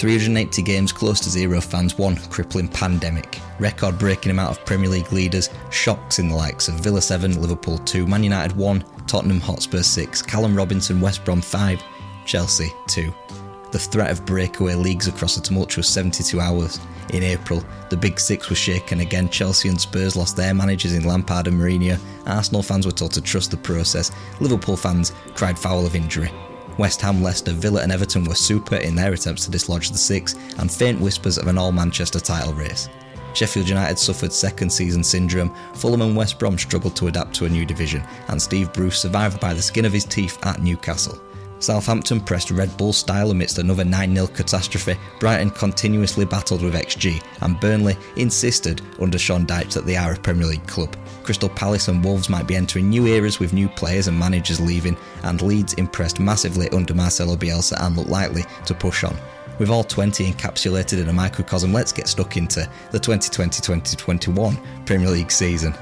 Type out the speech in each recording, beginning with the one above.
Three hundred and eighty games, close to zero fans, one crippling pandemic, record breaking amount of Premier League leaders, shocks in the likes of Villa 7, Liverpool 2, Man United 1, Tottenham Hotspur 6, Callum Robinson, West Brom 5, Chelsea 2. The threat of breakaway leagues across a tumultuous 72 hours. In April, the Big Six was shaken again. Chelsea and Spurs lost their managers in Lampard and Mourinho. Arsenal fans were told to trust the process. Liverpool fans cried foul of injury. West Ham, Leicester, Villa, and Everton were super in their attempts to dislodge the six, and faint whispers of an all Manchester title race. Sheffield United suffered second season syndrome, Fulham and West Brom struggled to adapt to a new division, and Steve Bruce survived by the skin of his teeth at Newcastle. Southampton pressed Red Bull style amidst another 9 0 catastrophe. Brighton continuously battled with XG, and Burnley insisted under Sean Dyche that they are a Premier League club. Crystal Palace and Wolves might be entering new eras with new players and managers leaving, and Leeds impressed massively under Marcelo Bielsa and look likely to push on. With all 20 encapsulated in a microcosm, let's get stuck into the 2020 2021 Premier League season.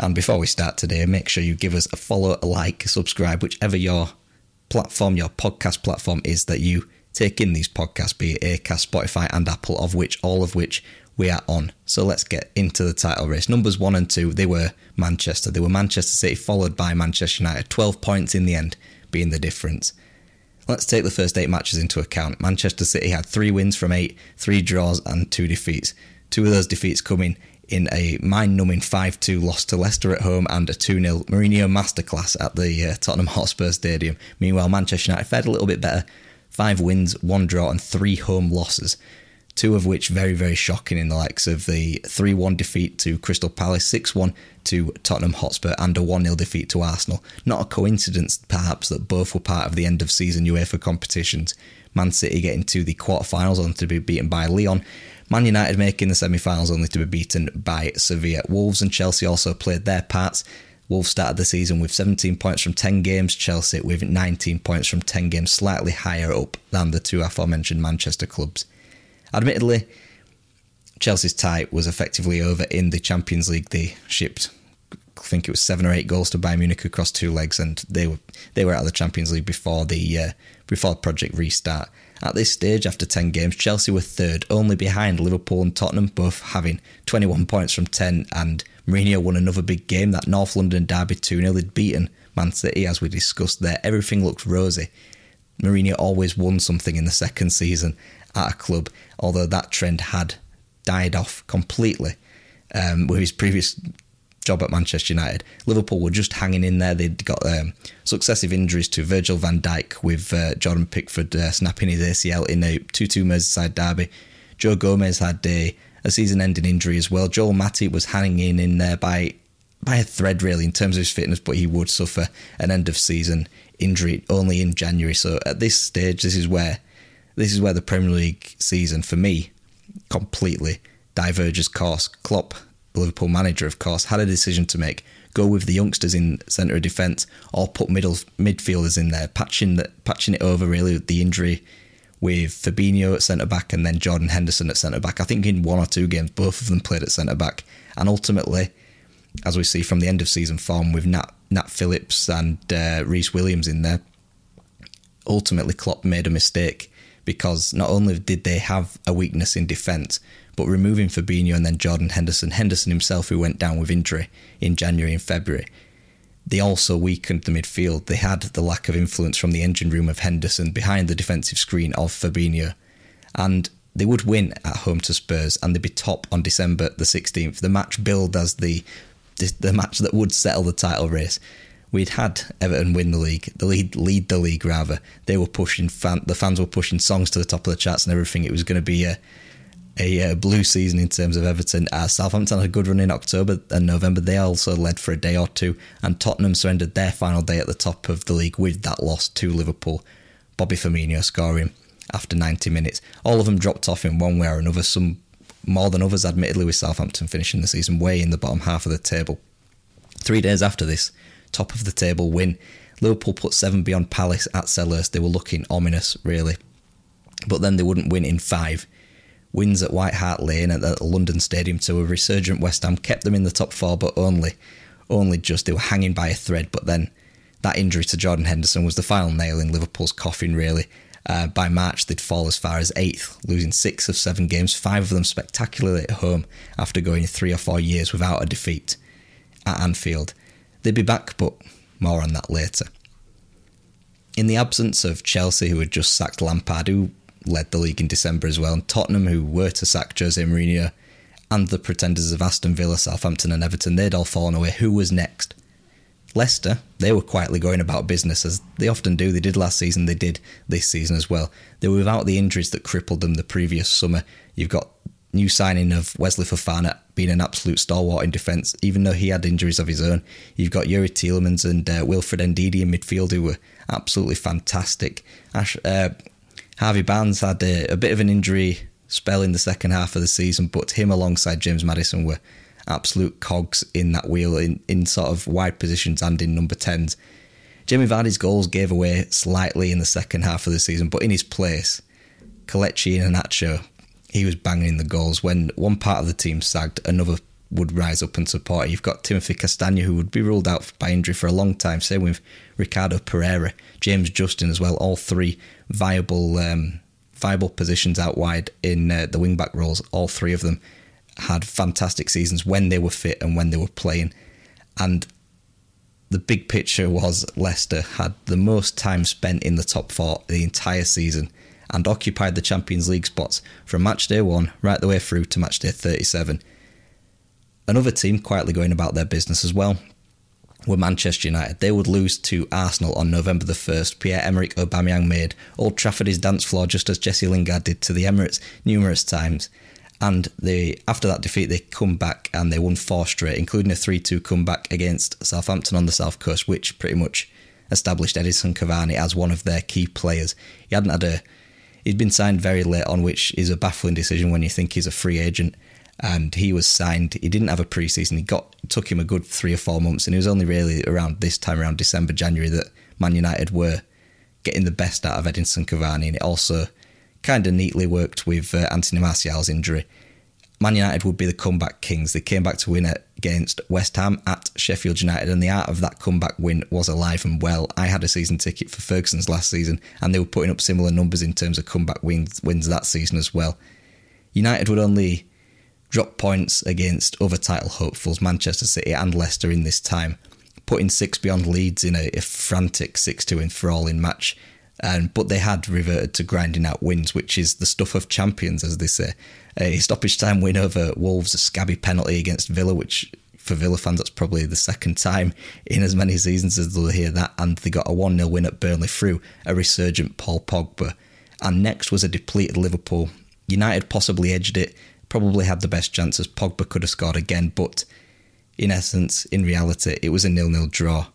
And before we start today, make sure you give us a follow, a like, a subscribe, whichever your platform, your podcast platform is that you take in these podcasts, be it Acast, Spotify, and Apple, of which all of which we are on. So let's get into the title race. Numbers one and two, they were Manchester. They were Manchester City, followed by Manchester United. 12 points in the end being the difference. Let's take the first eight matches into account. Manchester City had three wins from eight, three draws, and two defeats. Two of those defeats coming in a mind numbing 5 2 loss to Leicester at home and a 2 0 Mourinho masterclass at the uh, Tottenham Hotspur Stadium. Meanwhile, Manchester United fared a little bit better five wins, one draw, and three home losses. Two of which very, very shocking in the likes of the 3 1 defeat to Crystal Palace, 6 1 to Tottenham Hotspur, and a 1 0 defeat to Arsenal. Not a coincidence, perhaps, that both were part of the end of season UEFA competitions. Man City getting to the quarterfinals only to be beaten by Lyon, Man United making the semi finals only to be beaten by Sevilla. Wolves and Chelsea also played their parts. Wolves started the season with 17 points from 10 games, Chelsea with 19 points from 10 games, slightly higher up than the two aforementioned Manchester clubs. Admittedly, Chelsea's tie was effectively over in the Champions League. They shipped, I think it was seven or eight goals to Bayern Munich across two legs, and they were they were out of the Champions League before the uh, before Project Restart. At this stage, after 10 games, Chelsea were third, only behind Liverpool and Tottenham, both having 21 points from 10. And Mourinho won another big game, that North London derby 2 0. They'd beaten Man City, as we discussed there. Everything looked rosy. Mourinho always won something in the second season at a club, although that trend had died off completely um, with his previous job at Manchester United. Liverpool were just hanging in there. They'd got um, successive injuries to Virgil van Dijk with uh, Jordan Pickford uh, snapping his ACL in a 2 2 Merseyside derby. Joe Gomez had a, a season ending injury as well. Joel Matip was hanging in there by by a thread really in terms of his fitness, but he would suffer an end of season injury only in January. So at this stage, this is where this is where the Premier League season for me completely diverges course. Klopp, Liverpool manager, of course, had a decision to make: go with the youngsters in centre of defence, or put middle midfielders in there, patching patching it over really with the injury with Fabinho at centre back and then Jordan Henderson at centre back. I think in one or two games, both of them played at centre back, and ultimately as we see from the end of season form with Nat, Nat Phillips and uh, Rhys Williams in there, ultimately Klopp made a mistake because not only did they have a weakness in defence, but removing Fabinho and then Jordan Henderson, Henderson himself, who went down with injury in January and February, they also weakened the midfield. They had the lack of influence from the engine room of Henderson behind the defensive screen of Fabinho. And they would win at home to Spurs and they'd be top on December the 16th. The match billed as the the match that would settle the title race. We'd had Everton win the league, the lead lead the league rather. They were pushing fan, the fans were pushing songs to the top of the charts and everything. It was going to be a a, a blue season in terms of Everton. Uh, Southampton had a good run in October and November. They also led for a day or two, and Tottenham surrendered their final day at the top of the league with that loss to Liverpool. Bobby Firmino scoring after 90 minutes. All of them dropped off in one way or another. Some more than others, admittedly, with Southampton finishing the season way in the bottom half of the table. Three days after this top of the table win, Liverpool put seven beyond Palace at Selhurst. They were looking ominous, really. But then they wouldn't win in five. Wins at White Hart Lane at the London Stadium to a resurgent West Ham kept them in the top four, but only, only just they were hanging by a thread. But then that injury to Jordan Henderson was the final nail in Liverpool's coffin, really. Uh, by March, they'd fall as far as eighth, losing six of seven games, five of them spectacularly at home after going three or four years without a defeat at Anfield. They'd be back, but more on that later. In the absence of Chelsea, who had just sacked Lampard, who led the league in December as well, and Tottenham, who were to sack Jose Mourinho, and the pretenders of Aston Villa, Southampton, and Everton, they'd all fallen away. Who was next? Leicester, they were quietly going about business as they often do. They did last season, they did this season as well. They were without the injuries that crippled them the previous summer. You've got new signing of Wesley Fofana being an absolute stalwart in defence, even though he had injuries of his own. You've got Youri Tielemans and uh, Wilfred Ndidi in midfield who were absolutely fantastic. Ash, uh, Harvey Barnes had a, a bit of an injury spell in the second half of the season, but him alongside James Maddison were absolute cogs in that wheel in, in sort of wide positions and in number 10s. Jamie Vardy's goals gave away slightly in the second half of the season, but in his place, Kelechi and Iheanacho, he was banging the goals. When one part of the team sagged, another would rise up and support. You've got Timothy Castagne, who would be ruled out by injury for a long time. Same with Ricardo Pereira, James Justin as well. All three viable um, viable positions out wide in uh, the wing back roles. All three of them had fantastic seasons when they were fit and when they were playing. And the big picture was Leicester had the most time spent in the top four the entire season and occupied the Champions League spots from match day one right the way through to match day 37. Another team quietly going about their business as well were Manchester United. They would lose to Arsenal on November the 1st. Pierre-Emerick Aubameyang made Old Trafford his dance floor just as Jesse Lingard did to the Emirates numerous times. And they after that defeat, they come back and they won four straight, including a 3 2 comeback against Southampton on the South Coast, which pretty much established Edinson Cavani as one of their key players. He hadn't had a. He'd been signed very late on, which is a baffling decision when you think he's a free agent. And he was signed. He didn't have a preseason. He got took him a good three or four months, and it was only really around this time, around December, January, that Man United were getting the best out of Edinson Cavani, and it also kind of neatly worked with uh, Anthony Martial's injury. Man United would be the comeback kings. They came back to win against West Ham at Sheffield United, and the art of that comeback win was alive and well. I had a season ticket for Ferguson's last season, and they were putting up similar numbers in terms of comeback wins, wins that season as well. United would only drop points against other title hopefuls, Manchester City and Leicester, in this time, putting six beyond Leeds in a, a frantic 6 2 enthralling match um, but they had reverted to grinding out wins, which is the stuff of champions, as they say. A stoppage time win over Wolves, a scabby penalty against Villa, which for Villa fans, that's probably the second time in as many seasons as they'll hear that. And they got a 1 0 win at Burnley through a resurgent Paul Pogba. And next was a depleted Liverpool. United possibly edged it, probably had the best chances. Pogba could have scored again, but in essence, in reality, it was a nil-nil draw.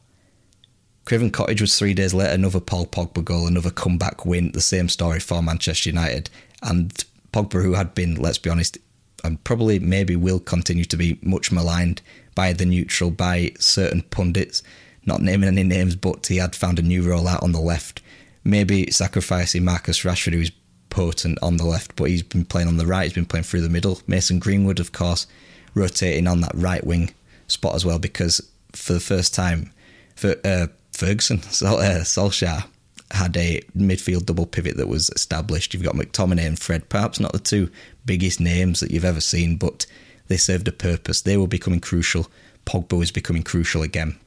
Craven Cottage was three days later, another Paul Pogba goal, another comeback win, the same story for Manchester United. And Pogba, who had been, let's be honest, and probably maybe will continue to be much maligned by the neutral, by certain pundits, not naming any names, but he had found a new role out on the left. Maybe sacrificing Marcus Rashford, who's potent on the left, but he's been playing on the right, he's been playing through the middle. Mason Greenwood, of course, rotating on that right wing spot as well, because for the first time, for uh, Ferguson, Sol, uh, Solskjaer had a midfield double pivot that was established. You've got McTominay and Fred, perhaps not the two biggest names that you've ever seen, but they served a purpose. They were becoming crucial. Pogba was becoming crucial again.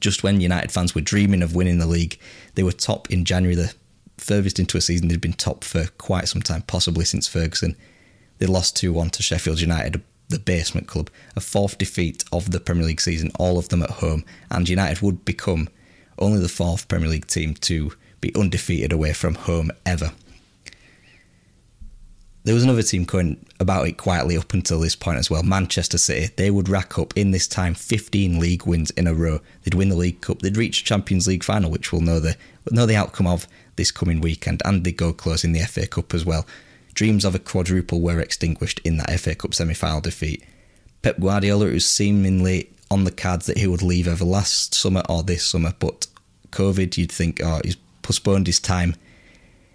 Just when United fans were dreaming of winning the league, they were top in January, the furthest into a season they'd been top for quite some time, possibly since Ferguson. They lost 2 1 to Sheffield United, the basement club, a fourth defeat of the Premier League season, all of them at home, and United would become only the fourth Premier League team to be undefeated away from home ever. There was another team going about it quietly up until this point as well. Manchester City. They would rack up in this time 15 league wins in a row. They'd win the League Cup. They'd reach Champions League final, which we'll know the know the outcome of this coming weekend, and they go close in the FA Cup as well. Dreams of a quadruple were extinguished in that FA Cup semi-final defeat. Pep Guardiola, it was seemingly on the cards that he would leave either last summer or this summer, but COVID, you'd think, oh, he's postponed his time,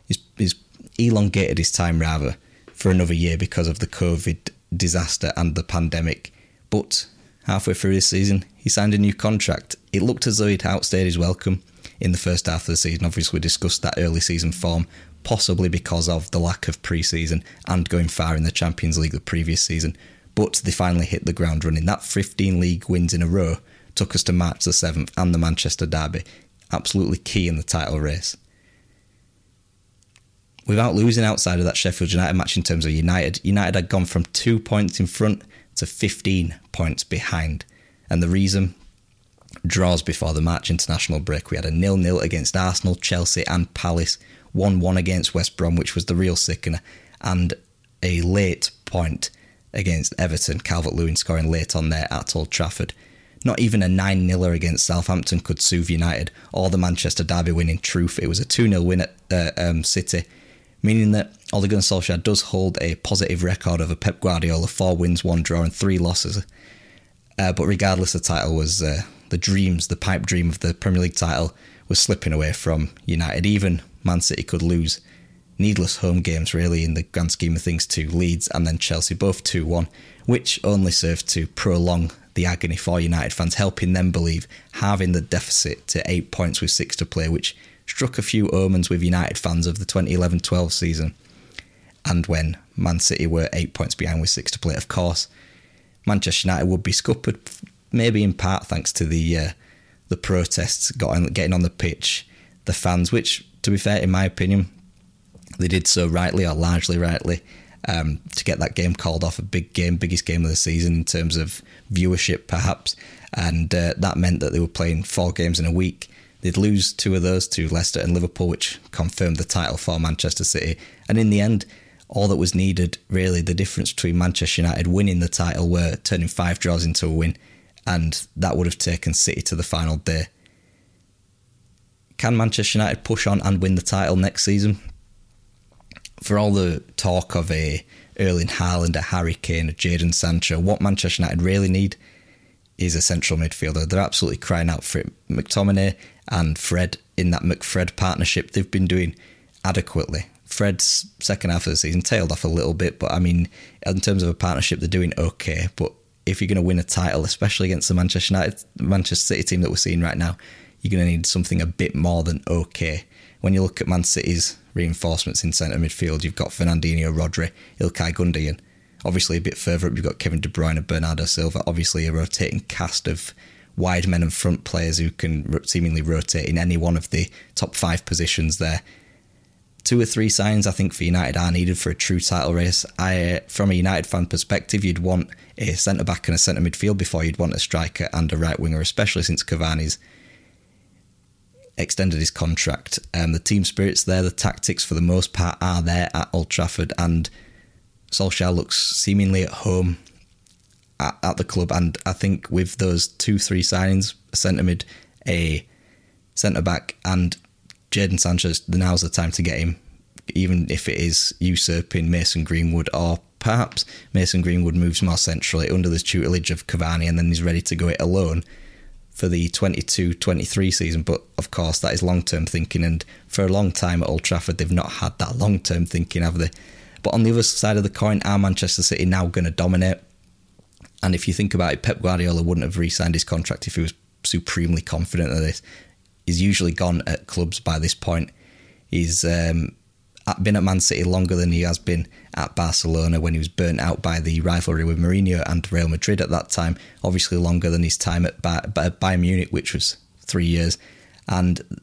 he's, he's elongated his time rather for another year because of the COVID disaster and the pandemic. But halfway through this season, he signed a new contract. It looked as though he'd outstayed his welcome in the first half of the season. Obviously, we discussed that early season form, possibly because of the lack of pre season and going far in the Champions League the previous season. But they finally hit the ground running. That 15 league wins in a row took us to March the 7th and the Manchester Derby, absolutely key in the title race without losing outside of that Sheffield United match in terms of United, United had gone from two points in front to 15 points behind. And the reason? Draws before the match international break. We had a nil nil against Arsenal, Chelsea, and Palace, 1 1 against West Brom, which was the real sickener, and a late point against Everton, Calvert Lewin scoring late on there at Old Trafford. Not even a 9 0 against Southampton could soothe United, or the Manchester Derby win in truth. It was a 2 0 win at uh, um, City meaning that Ole Gunnar Solskjaer does hold a positive record over Pep Guardiola, four wins, one draw, and three losses. Uh, but regardless, the title was uh, the dreams, the pipe dream of the Premier League title was slipping away from United. Even Man City could lose needless home games, really, in the grand scheme of things, to Leeds and then Chelsea, both 2 1, which only served to prolong the agony for United fans, helping them believe having the deficit to eight points with six to play, which struck a few omens with United fans of the 2011 12 season. And when Man City were eight points behind with six to play, of course, Manchester United would be scuppered, maybe in part thanks to the uh, the protests getting on the pitch, the fans, which, to be fair, in my opinion, they did so rightly or largely rightly. Um, to get that game called off, a big game, biggest game of the season in terms of viewership, perhaps, and uh, that meant that they were playing four games in a week They'd lose two of those to Leicester and Liverpool, which confirmed the title for Manchester City. And in the end, all that was needed, really, the difference between Manchester United winning the title were turning five draws into a win, and that would have taken City to the final day. Can Manchester United push on and win the title next season? For all the talk of a Erling Haaland, a Harry Kane, a Jadon Sancho, what Manchester United really need is a central midfielder. They're absolutely crying out for it. McTominay and Fred in that McFred partnership, they've been doing adequately. Fred's second half of the season tailed off a little bit, but I mean, in terms of a partnership, they're doing okay. But if you're going to win a title, especially against the Manchester United, Manchester City team that we're seeing right now, you're going to need something a bit more than okay. When you look at Man City's reinforcements in centre midfield, you've got Fernandinho, Rodri, Ilkay Gundogan. Obviously, a bit further up, you've got Kevin De Bruyne and Bernardo Silva. Obviously, a rotating cast of wide men and front players who can seemingly rotate in any one of the top five positions there. Two or three signs I think for United are needed for a true title race. I, from a United fan perspective, you'd want a centre back and a centre midfield before you'd want a striker and a right winger, especially since Cavani's extended his contract. Um, the team spirits there, the tactics for the most part are there at Old Trafford, and Solskjaer looks seemingly at home at, at the club. And I think with those two, three signings, a centre mid, a centre back, and Jadon Sancho, now's the time to get him, even if it is usurping Mason Greenwood or perhaps Mason Greenwood moves more centrally under the tutelage of Cavani and then he's ready to go it alone for the 22 23 season. But of course, that is long term thinking, and for a long time at Old Trafford, they've not had that long term thinking, have they? But on the other side of the coin, are Manchester City now going to dominate? And if you think about it, Pep Guardiola wouldn't have re signed his contract if he was supremely confident of this. He's usually gone at clubs by this point. He's um, been at Man City longer than he has been at Barcelona when he was burnt out by the rivalry with Mourinho and Real Madrid at that time. Obviously, longer than his time at Bayern Munich, which was three years. And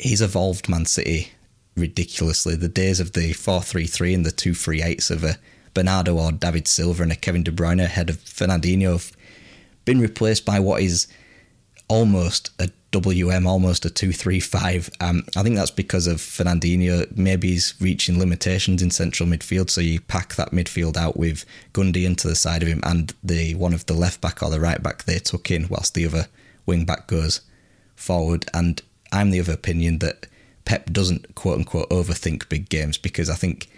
he's evolved Man City ridiculously. The days of the 4 3 3 and the 2 3 8s of a Bernardo or David Silva and a Kevin De Bruyne ahead of Fernandinho have been replaced by what is almost a WM, almost a 235. Um, I think that's because of Fernandinho. Maybe he's reaching limitations in central midfield, so you pack that midfield out with Gundogan into the side of him and the one of the left back or the right back they took in, whilst the other wing back goes forward. And I'm the other opinion that Pep doesn't quote unquote overthink big games because I think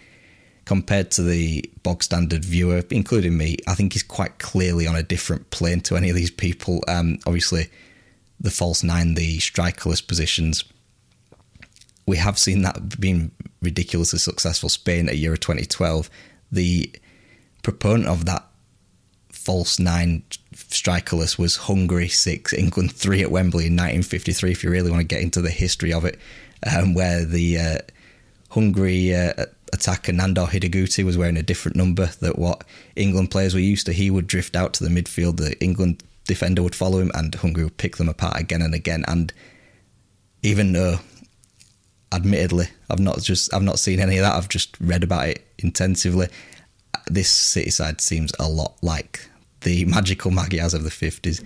compared to the bog standard viewer, including me, I think he's quite clearly on a different plane to any of these people. Um, obviously the false nine, the strikerless positions. We have seen that being ridiculously successful. Spain at Euro 2012. The proponent of that false nine strikerless was Hungary six, England three at Wembley in 1953. If you really want to get into the history of it, um, where the uh, Hungary uh, attacker Nandor Hidegkuti was wearing a different number that what England players were used to. He would drift out to the midfield. The England defender would follow him, and Hungary would pick them apart again and again. And even though, admittedly, I've not just I've not seen any of that. I've just read about it intensively. This City side seems a lot like the magical Magyars of the fifties.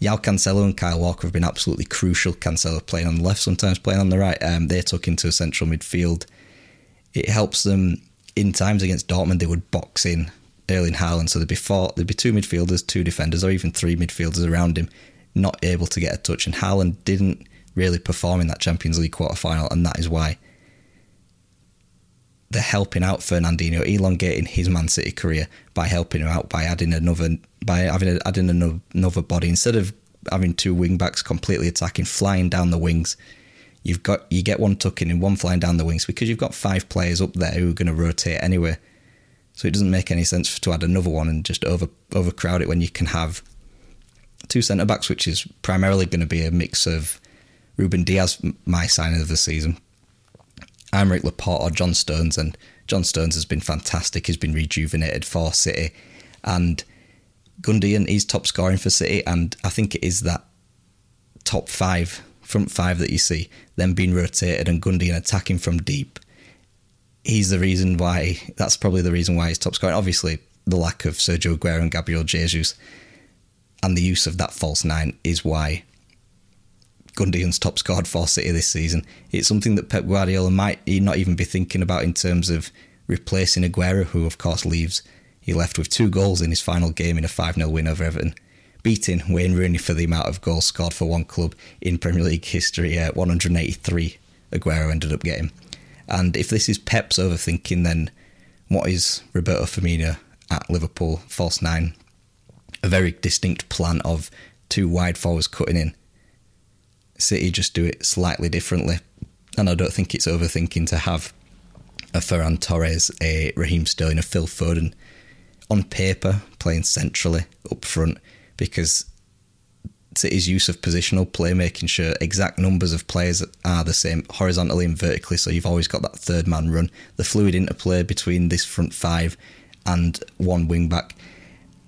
João Cancelo and Kyle Walker have been absolutely crucial. Cancelo playing on the left, sometimes playing on the right. Um, they took into a central midfield. It helps them in times against Dortmund. They would box in Erling Haaland. So there'd be four, there'd be two midfielders, two defenders, or even three midfielders around him, not able to get a touch. And Haaland didn't really perform in that Champions League quarter final, and that is why they're helping out Fernandinho, elongating his Man City career by helping him out by adding another by having adding another body instead of having two wing backs completely attacking, flying down the wings. You've got you get one tucking and one flying down the wings because you've got five players up there who are going to rotate anyway. So it doesn't make any sense to add another one and just over overcrowd it when you can have two centre backs, which is primarily going to be a mix of Ruben Dias, my signing of the season, Aymeric Laporte or John Stones, and John Stones has been fantastic. He's been rejuvenated for City, and Gundogan is top scoring for City, and I think it is that top five front five that you see them being rotated and Gundogan attacking from deep he's the reason why. That's probably the reason why he's top scorer. Obviously, the lack of Sergio Aguero and Gabriel Jesus, and the use of that false nine is why Gundogan's top scored for City this season. It's something that Pep Guardiola might not even be thinking about in terms of replacing Aguero, who of course leaves. He left with two goals in his final game in a 5 0 win over Everton, beating Wayne Rooney for the amount of goals scored for one club in Premier League history. Uh, 183 Aguero ended up getting. And if this is Pep's overthinking, then what is Roberto Firmino at Liverpool, false nine? A very distinct plan of two wide forwards cutting in. City just do it slightly differently. And I don't think it's overthinking to have a Ferran Torres, a Raheem Sterling, a Phil Foden on paper playing centrally up front because City's use of positional play, making sure exact numbers of players are the same horizontally and vertically. So you've always got that third man run, the fluid interplay between this front five and one wing back.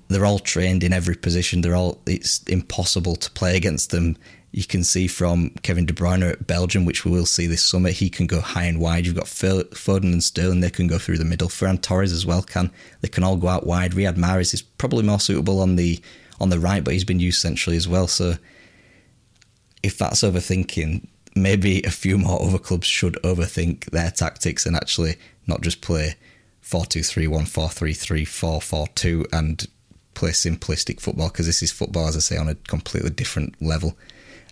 They're all trained in every position. They're all. It's impossible to play against them. You can see from Kevin De Bruyne at Belgium, which we will see this summer. He can go high and wide. You've got Foden and Sterling. They can go through the middle. Ferran Torres as well can. They can all go out wide. Riyad Mahrez is probably more suitable on the on the right, but he's been used centrally as well. So if that's overthinking, maybe a few more other clubs should overthink their tactics and actually not just play 4 2 3 1, 4 3 3, 4 4 2 and play simplistic football because this is football, as I say, on a completely different level.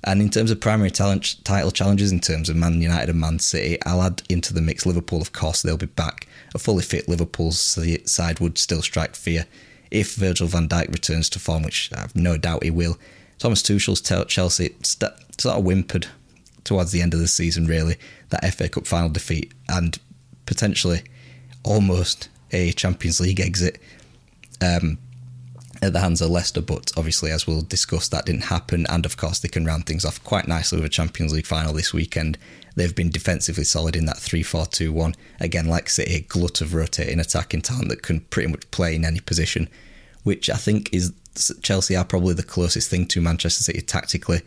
And in terms of primary talent, title challenges, in terms of Man United and Man City, I'll add into the mix Liverpool, of course, they'll be back. A fully fit Liverpool side would still strike fear if Virgil van Dijk returns to form, which I have no doubt he will. Thomas Tuchel's Chelsea sort of whimpered towards the end of the season, really, that FA Cup final defeat and potentially almost a Champions League exit. Um, at the hands of Leicester, but obviously, as we'll discuss, that didn't happen. And of course, they can round things off quite nicely with a Champions League final this weekend. They've been defensively solid in that 3 4 2 1. Again, like City, a glut of rotating attacking talent that can pretty much play in any position, which I think is Chelsea are probably the closest thing to Manchester City tactically,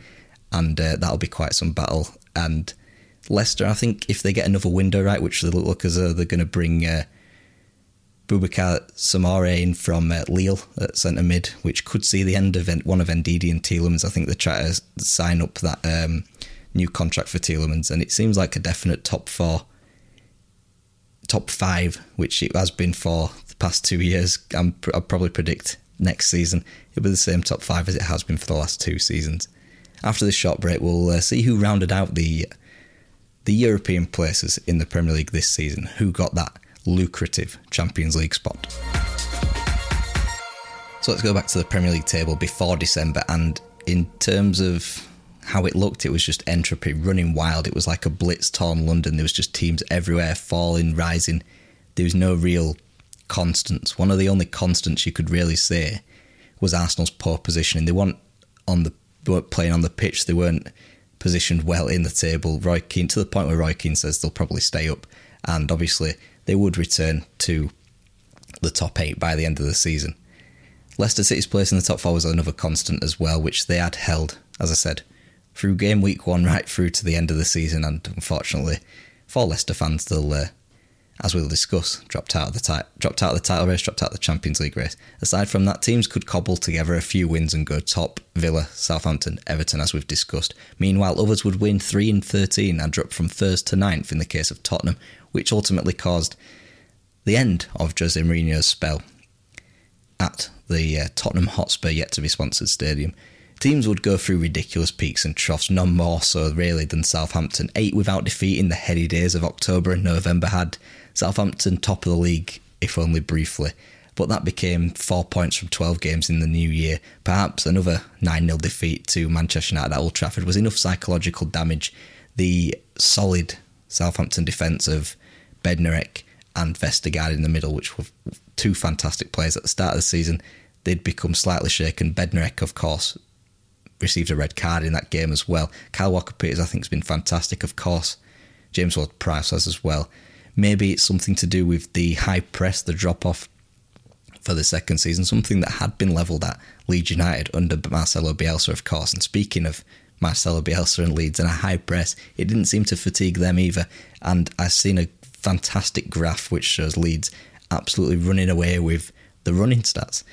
and uh, that'll be quite some battle. And Leicester, I think, if they get another window right, which they look as though they're going to bring. Uh, Boubakary Soumaré in from uh, Lille at centre mid, which could see the end of one of Ndidi and Tielemans. I think they try to sign up that um, new contract for Tielemans, and it seems like a definite top four, top five, which it has been for the past two years. I'm, I'll probably predict next season it'll be the same top five as it has been for the last two seasons. After this short break, we'll uh, see who rounded out the the European places in the Premier League this season. Who got that lucrative Champions League spot. So let's go back to the Premier League table before December. And in terms of how it looked, it was just entropy running wild. It was like a blitz torn London. There was just teams everywhere falling, rising. There was no real constants. One of the only constants you could really say was Arsenal's poor positioning. They weren't on the weren't playing on the pitch. They weren't positioned well in the table. Roy Keane to the point where Roy Keane says they'll probably stay up. And obviously they would return to the top eight by the end of the season. Leicester City's place in the top four was another constant as well, which they had held, as I said, through game week one right through to the end of the season. And unfortunately, for Leicester fans, they'll, uh, as we'll discuss, dropped out of the ti- dropped out of the title race, dropped out of the Champions League race. Aside from that, teams could cobble together a few wins and go top: Villa, Southampton, Everton, as we've discussed. Meanwhile, others would win three and thirteen and drop from first to ninth in the case of Tottenham, which ultimately caused the end of Jose Mourinho's spell at the uh, Tottenham Hotspur yet to be sponsored stadium. Teams would go through ridiculous peaks and troughs, none more so really than Southampton. Eight without defeat in the heady days of October and November had Southampton top of the league, if only briefly. But that became four points from 12 games in the new year. Perhaps another 9 0 defeat to Manchester United at Old Trafford was enough psychological damage. The solid Southampton defence of Bednarek and Vestergaard in the middle, which were two fantastic players at the start of the season. They'd become slightly shaken. Bednarek, of course, received a red card in that game as well. Kyle Walker Peters, I think, has been fantastic, of course. James Ward Prowse has as well. Maybe it's something to do with the high press, the drop off for the second season, something that had been levelled at Leeds United under Marcelo Bielsa, of course. And speaking of Marcelo Bielsa and Leeds and a high press, it didn't seem to fatigue them either. And I've seen a fantastic graph which shows Leeds absolutely running away with the running stats.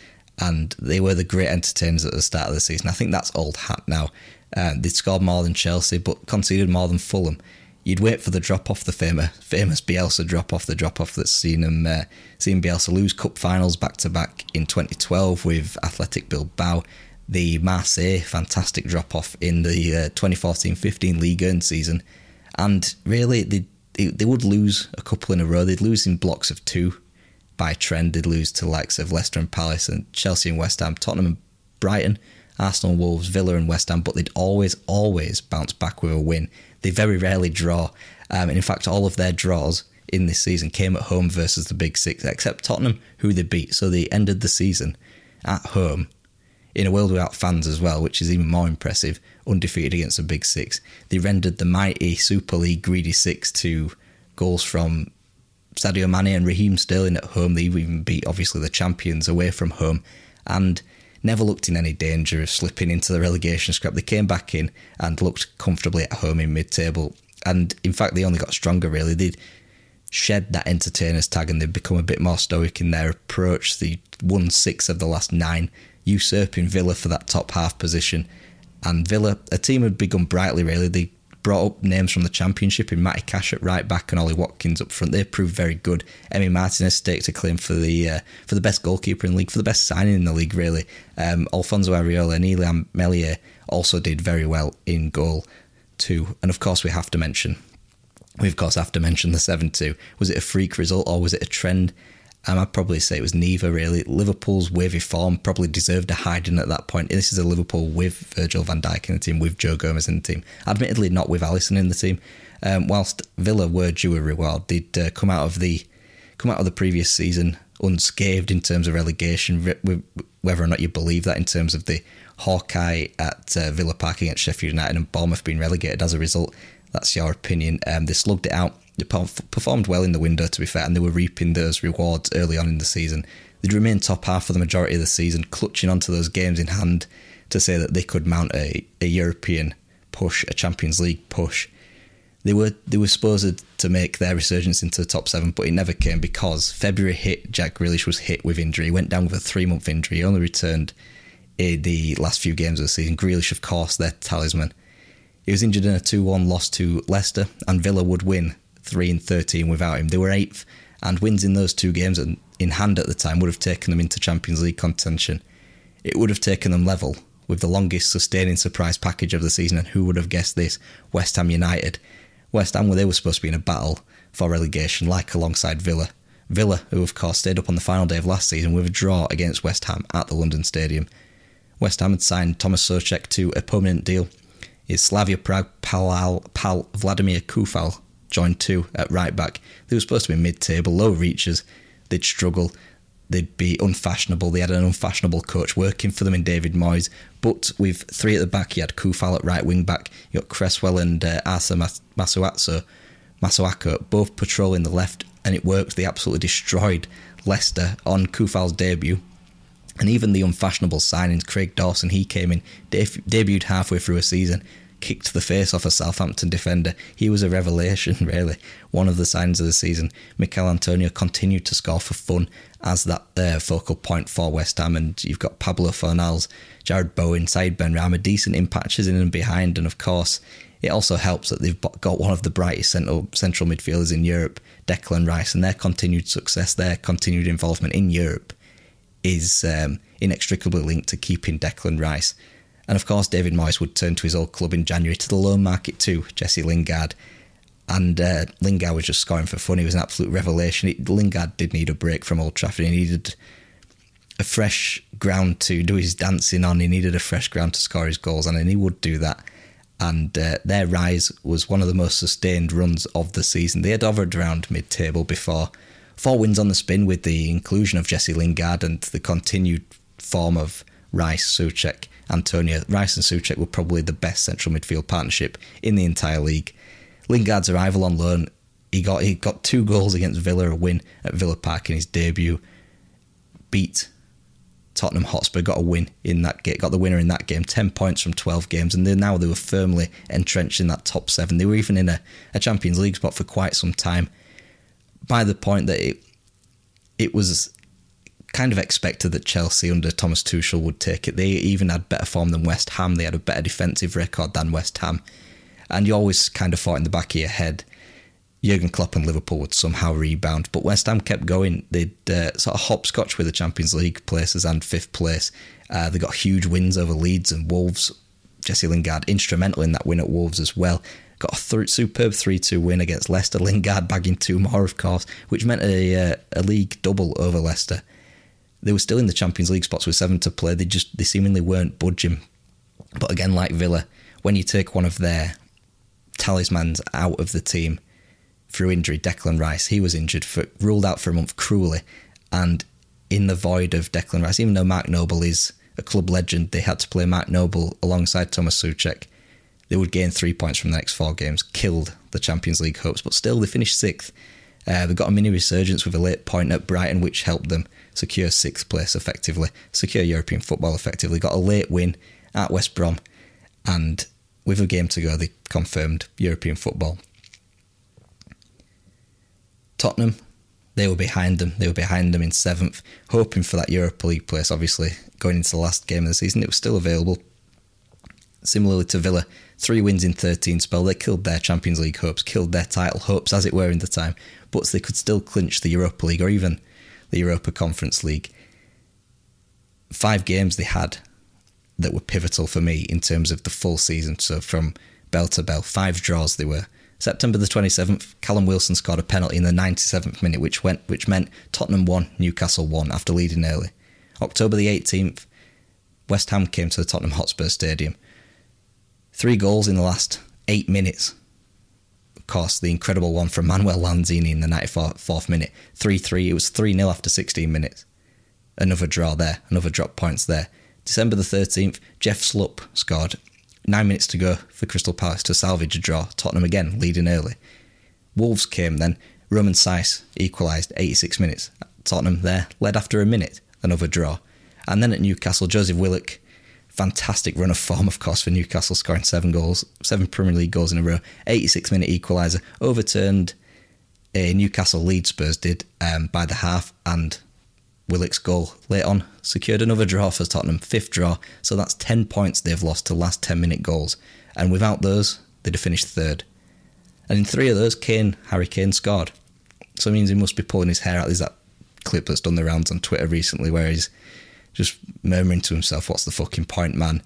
And they were the great entertainers at the start of the season. I think that's old hat now. Uh, they scored more than Chelsea, but conceded more than Fulham. You'd wait for the drop off, the famous, famous Bielsa drop off, the drop off that's seen him, uh, seen Bielsa lose cup finals back to back in 2012 with Athletic Bilbao, the Marseille fantastic drop off in the 2014 uh, 15 Ligue 1 season, and really they they, they would lose a couple in a row. They'd lose in blocks of two by trend. They'd lose to likes of Leicester and Palace and Chelsea and West Ham, Tottenham and Brighton, Arsenal, Wolves, Villa and West Ham, but they'd always, always bounce back with a win. They very rarely draw. Um, and in fact, all of their draws in this season came at home versus the Big Six, except Tottenham, who they beat. So they ended the season at home in a world without fans as well, which is even more impressive, undefeated against the Big Six. They rendered the mighty Super League Greedy Six to goals from Sadio Mane and Raheem Sterling at home. They even beat, obviously, the champions away from home and never looked in any danger of slipping into the relegation scrap. They came back in and looked comfortably at home in mid table. And in fact, they only got stronger, really. They'd shed that entertainers tag and they've become a bit more stoic in their approach. They won six of the last nine usurping Villa for that top half position. And Villa, a team had begun brightly, really. They brought up names from the Championship in Matty Cash at right back and Ollie Watkins up front. They proved very good. Emi Martinez staked a claim for the uh, for the best goalkeeper in the league, for the best signing in the league, really. Um, Alfonso Areola and Illan Meslier also did very well in goal too. And of course, we have to mention, we of course have to mention the 7 2. Was it a freak result or was it a trend? I'd probably say it was neither, really. Liverpool's wavy form probably deserved a hiding at that point. This is a Liverpool with Virgil van Dijk in the team, with Joe Gomez in the team. Admittedly, not with Alisson in the team. Um, whilst Villa were due a reward, they'd uh, come out of the come out of the previous season unscathed in terms of relegation. Whether or not you believe that, in terms of the Hawkeye at uh, Villa Park against Sheffield United and Bournemouth being relegated as a result, that's your opinion. Um, they slugged it out performed well in the window, to be fair, and they were reaping those rewards early on in the season. They'd remain top half for the majority of the season, clutching onto those games in hand to say that they could mount a, a European push, a Champions League push. They were they were supposed to make their resurgence into the top seven, but it never came because February hit. Jack Grealish was hit with injury. He went down with a three month injury. He only returned in the last few games of the season. Grealish, of course, their talisman. He was injured in a 2 1 loss to Leicester, and Villa would win 3 and 13 without him. They were eighth, and wins in those two games in hand at the time would have taken them into Champions League contention. It would have taken them level with the longest sustaining surprise package of the season, and who would have guessed this? West Ham United. West Ham, where they were supposed to be in a battle for relegation, like alongside Villa. Villa, who of course stayed up on the final day of last season with a draw against West Ham at the London Stadium. West Ham had signed Thomas Soucek to a permanent deal. His Slavia Prague pal, pal Vladimir Coufal joined two at right back. They were supposed to be mid table, low reaches. They'd struggle. They'd be unfashionable. They had an unfashionable coach working for them in David Moyes. But with three at the back, you had Coufal at right wing back. You got Cresswell and uh, Asa Masuatso, Masuaku both patrolling the left, and it worked. They absolutely destroyed Leicester on Coufal's debut. And even the unfashionable signings, Craig Dawson, he came in, deb- debuted halfway through a season, kicked the face off a Southampton defender. He was a revelation, really. One of the signs of the season. Michail Antonio continued to score for fun as that uh, focal point for West Ham. And you've got Pablo Fornals, Jarrod Bowen, Said Benrahma, decent in patches in and behind. And of course, it also helps that they've got one of the brightest central, central midfielders in Europe, Declan Rice, and their continued success, their continued involvement in Europe is um, inextricably linked to keeping Declan Rice and of course, David Moyes would turn to his old club in January to the loan market too, Jesse Lingard. And uh, Lingard was just scoring for fun. He was an absolute revelation. It, Lingard did need a break from Old Trafford. He needed a fresh ground to do his dancing on. He needed a fresh ground to score his goals on, and he would do that. And uh, their rise was one of the most sustained runs of the season. They had hovered around mid table before. Four wins on the spin with the inclusion of Jesse Lingard and the continued form of Rice, Soucek, Antonio. Rice and Soucek were probably the best central midfield partnership in the entire league. Lingard's arrival on loan, he got he got two goals against Villa, a win at Villa Park in his debut. Beat Tottenham Hotspur, got a win in that game, got the winner in that game, ten points from twelve games, and now they were firmly entrenched in that top seven. They were even in a, a Champions League spot for quite some time. By the point that it it was kind of expected that Chelsea under Thomas Tuchel would take it. They even had better form than West Ham. They had a better defensive record than West Ham. And you always kind of thought in the back of your head, Jurgen Klopp and Liverpool would somehow rebound. But West Ham kept going. They'd uh, sort of hopscotch with the Champions League places and fifth place. Uh, they got huge wins over Leeds and Wolves. Jesse Lingard instrumental in that win at Wolves as well. Got a th- superb 3 2 win against Leicester. Lingard bagging two more, of course, which meant a, uh, a league double over Leicester they were still in the Champions League spots with seven to play. They just they seemingly weren't budging. But again, like Villa, when you take one of their talismans out of the team through injury, Declan Rice, he was injured for ruled out for a month cruelly, and in the void of Declan Rice, even though Mark Noble is a club legend, they had to play Mark Noble alongside Thomas Soucek. They would gain three points from the next four games, killed the Champions League hopes, but still they finished sixth. Uh, they got a mini resurgence with a late point at Brighton, which helped them secure sixth place effectively, secure European football effectively. Got a late win at West Brom, and with a game to go, they confirmed European football. Tottenham, they were behind them. They were behind them in seventh, hoping for that Europa League place. Obviously, going into the last game of the season, it was still available. Similarly to Villa, three wins in 13 spell. They killed their Champions League hopes, killed their title hopes, as it were, in the time, but they could still clinch the Europa League or even the Europa Conference League. Five games they had that were pivotal for me in terms of the full season. So from bell to bell, five draws they were. September the 27th, Callum Wilson scored a penalty in the 97th minute, which went which meant Tottenham won, Newcastle won after leading early. October the 18th, West Ham came to the Tottenham Hotspur Stadium. Three goals in the last eight minutes. Course, the incredible one from Manuel Lanzini in the 94th minute. 3 3. It was 3 0 after 16 minutes. Another draw there, another drop points there. December the 13th, Jeff Schlupp scored Nine minutes to go for Crystal Palace to salvage a draw. Tottenham again leading early. Wolves came then. Romain Saïss equalised 86 minutes. Tottenham there led after a minute. Another draw. And then at Newcastle, Joseph Willock, fantastic run of form, of course, for Newcastle, scoring seven goals, seven Premier League goals in a row. 86 minute equaliser, overturned a Newcastle lead Spurs did um, by the half, and Willock's goal late on secured another draw for Tottenham, fifth draw. So that's 10 points they've lost to last 10 minute goals. And without those, they'd have finished third. And in three of those, Kane, Harry Kane scored. So it means he must be pulling his hair out. There's that clip that's done the rounds on Twitter recently where he's just murmuring to himself, What's the fucking point, man?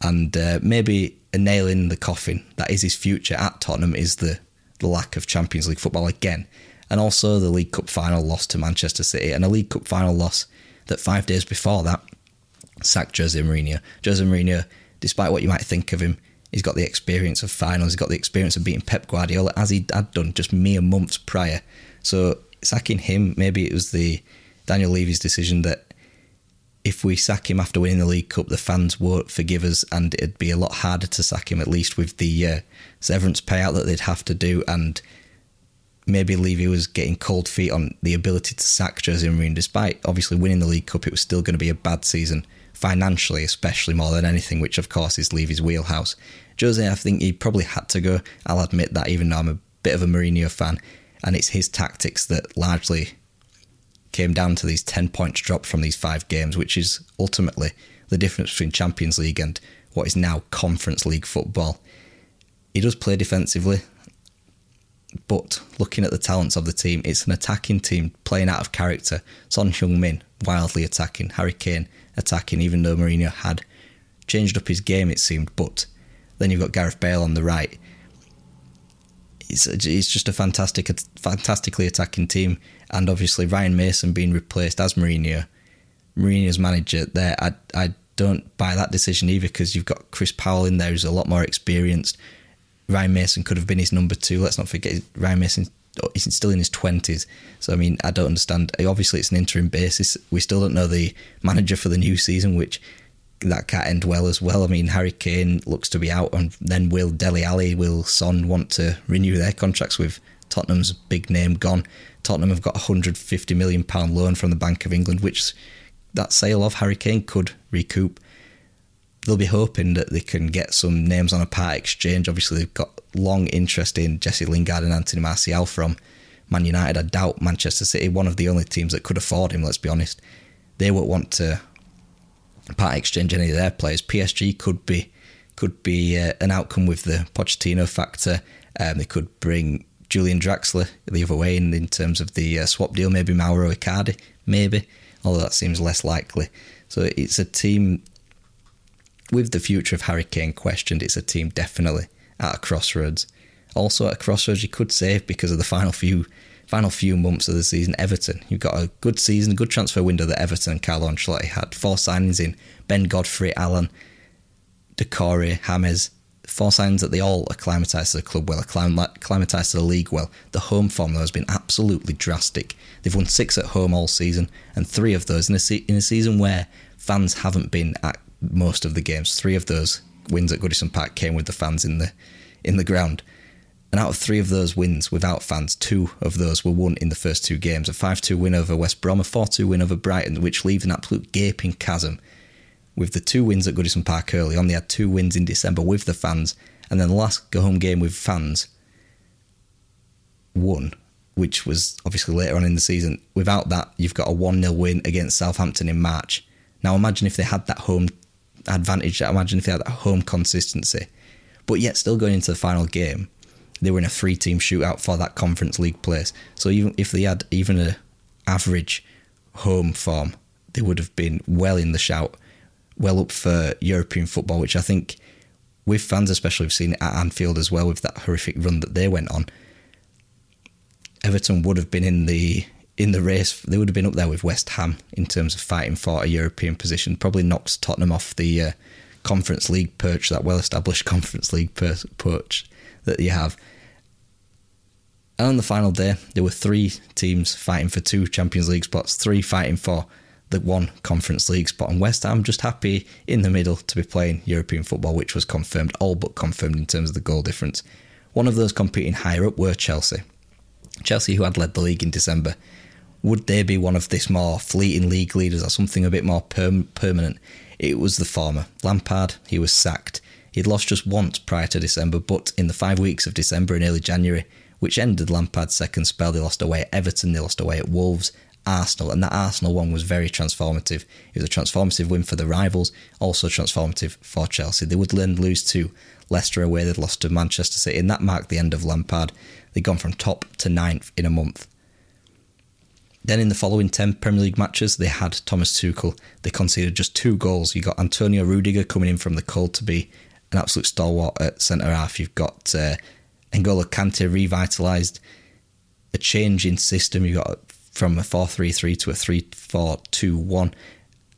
And uh, maybe a nail in the coffin that is his future at Tottenham is the, the lack of Champions League football again and also the League Cup final loss to Manchester City, and a League Cup final loss that five days before that sacked Jose Mourinho. Jose Mourinho, despite what you might think of him, he's got the experience of finals, he's got the experience of beating Pep Guardiola as he had done just mere months prior. So sacking him, maybe it was the Daniel Levy's decision that if we sack him after winning the League Cup, the fans won't forgive us, and it'd be a lot harder to sack him, at least with the uh, severance payout that they'd have to do, and maybe Levy was getting cold feet on the ability to sack Jose Mourinho. Despite obviously winning the League Cup, it was still going to be a bad season financially, especially more than anything, which of course is Levy's wheelhouse. Jose, I think he probably had to go. I'll admit that, even though I'm a bit of a Mourinho fan, and it's his tactics that largely came down to these 10 points dropped from these five games, which is ultimately the difference between Champions League and what is now Conference League football. He does play defensively. But looking at the talents of the team, it's an attacking team playing out of character. Son Heung-min wildly attacking, Harry Kane attacking, even though Mourinho had changed up his game, it seemed. But then you've got Gareth Bale on the right. It's, it's just a fantastic, fantastically attacking team, and obviously Ryan Mason being replaced as Mourinho, Mourinho's manager there. I I don't buy that decision either because you've got Chris Powell in there who's a lot more experienced. Ryan Mason could have been his number two. Let's not forget Ryan Mason is still in his twenties. So I mean, I don't understand. Obviously, it's an interim basis. We still don't know the manager for the new season, which that can't end well as well. I mean, Harry Kane looks to be out, and then will Dele Alli, will Son want to renew their contracts with Tottenham's big name gone? Tottenham have got a hundred fifty million pound loan from the Bank of England, which that sale of Harry Kane could recoup they'll be hoping that they can get some names on a part exchange. Obviously, they've got long interest in Jesse Lingard and Anthony Martial from Man United. I doubt Manchester City, one of the only teams that could afford him, let's be honest, they won't want to part exchange any of their players. PSG could be could be uh, an outcome with the Pochettino factor. Um, they could bring Julian Draxler the other way in, in terms of the uh, swap deal. Maybe Mauro Icardi, maybe, although that seems less likely. So it's a team with the future of Harry Kane questioned, it's a team definitely at a crossroads. Also at a crossroads, you could say because of the final few final few months of the season, Everton. You've got a good season, good transfer window that Everton and Carlo Ancelotti had. Four signings in Ben Godfrey, Allan, Doucouré, James. Four signings that they all acclimatised to the club well, acclimatised to the league well. The home form though has been absolutely drastic. They've won six at home all season, and three of those in a, se- in a season where fans haven't been at most of the games. Three of those wins at Goodison Park came with the fans in the in the ground. And out of three of those wins without fans, two of those were won in the first two games. A 5 2 win over West Brom, a 4 2 win over Brighton, which leaves an absolute gaping chasm. With the two wins at Goodison Park early on, they had two wins in December with the fans, and then the last go home game with fans won, which was obviously later on in the season. Without that, you've got a 1 0 win against Southampton in March. Now imagine if they had that home advantage. Imagine if they had that home consistency, but yet still going into the final game, they were in a three-team shootout for that Conference League place. So even if they had even a average home form, they would have been well in the shout, well up for European football, which I think with fans especially have seen it at Anfield as well with that horrific run that they went on. Everton would have been in the in the race. They would have been up there with West Ham in terms of fighting for a European position. Probably knocks Tottenham off the uh, Conference League perch, that well-established Conference League perch that you have. And on the final day, there were three teams fighting for two Champions League spots, three fighting for the one Conference League spot, and West Ham just happy in the middle to be playing European football, which was confirmed, all but confirmed in terms of the goal difference. One of those competing higher up were Chelsea. Chelsea, who had led the league in December, would they be one of this more fleeting league leaders or something a bit more perm- permanent? It was the former. Lampard, he was sacked. He'd lost just once prior to December, but in the five weeks of December and early January, which ended Lampard's second spell, they lost away at Everton, they lost away at Wolves, Arsenal, and that Arsenal one was very transformative. It was a transformative win for the rivals, also transformative for Chelsea. They would then lose to Leicester away, they'd lost to Manchester City, and that marked the end of Lampard. They'd gone from top to ninth in a month. Then in the following 10 Premier League matches, they had Thomas Tuchel. They conceded just two goals. You got Antonio Rudiger coming in from the cold to be an absolute stalwart at centre half. You've got uh, N'Golo Kante revitalised, a change in system. You've got from a 4 3 3 to a 3 4 2 1.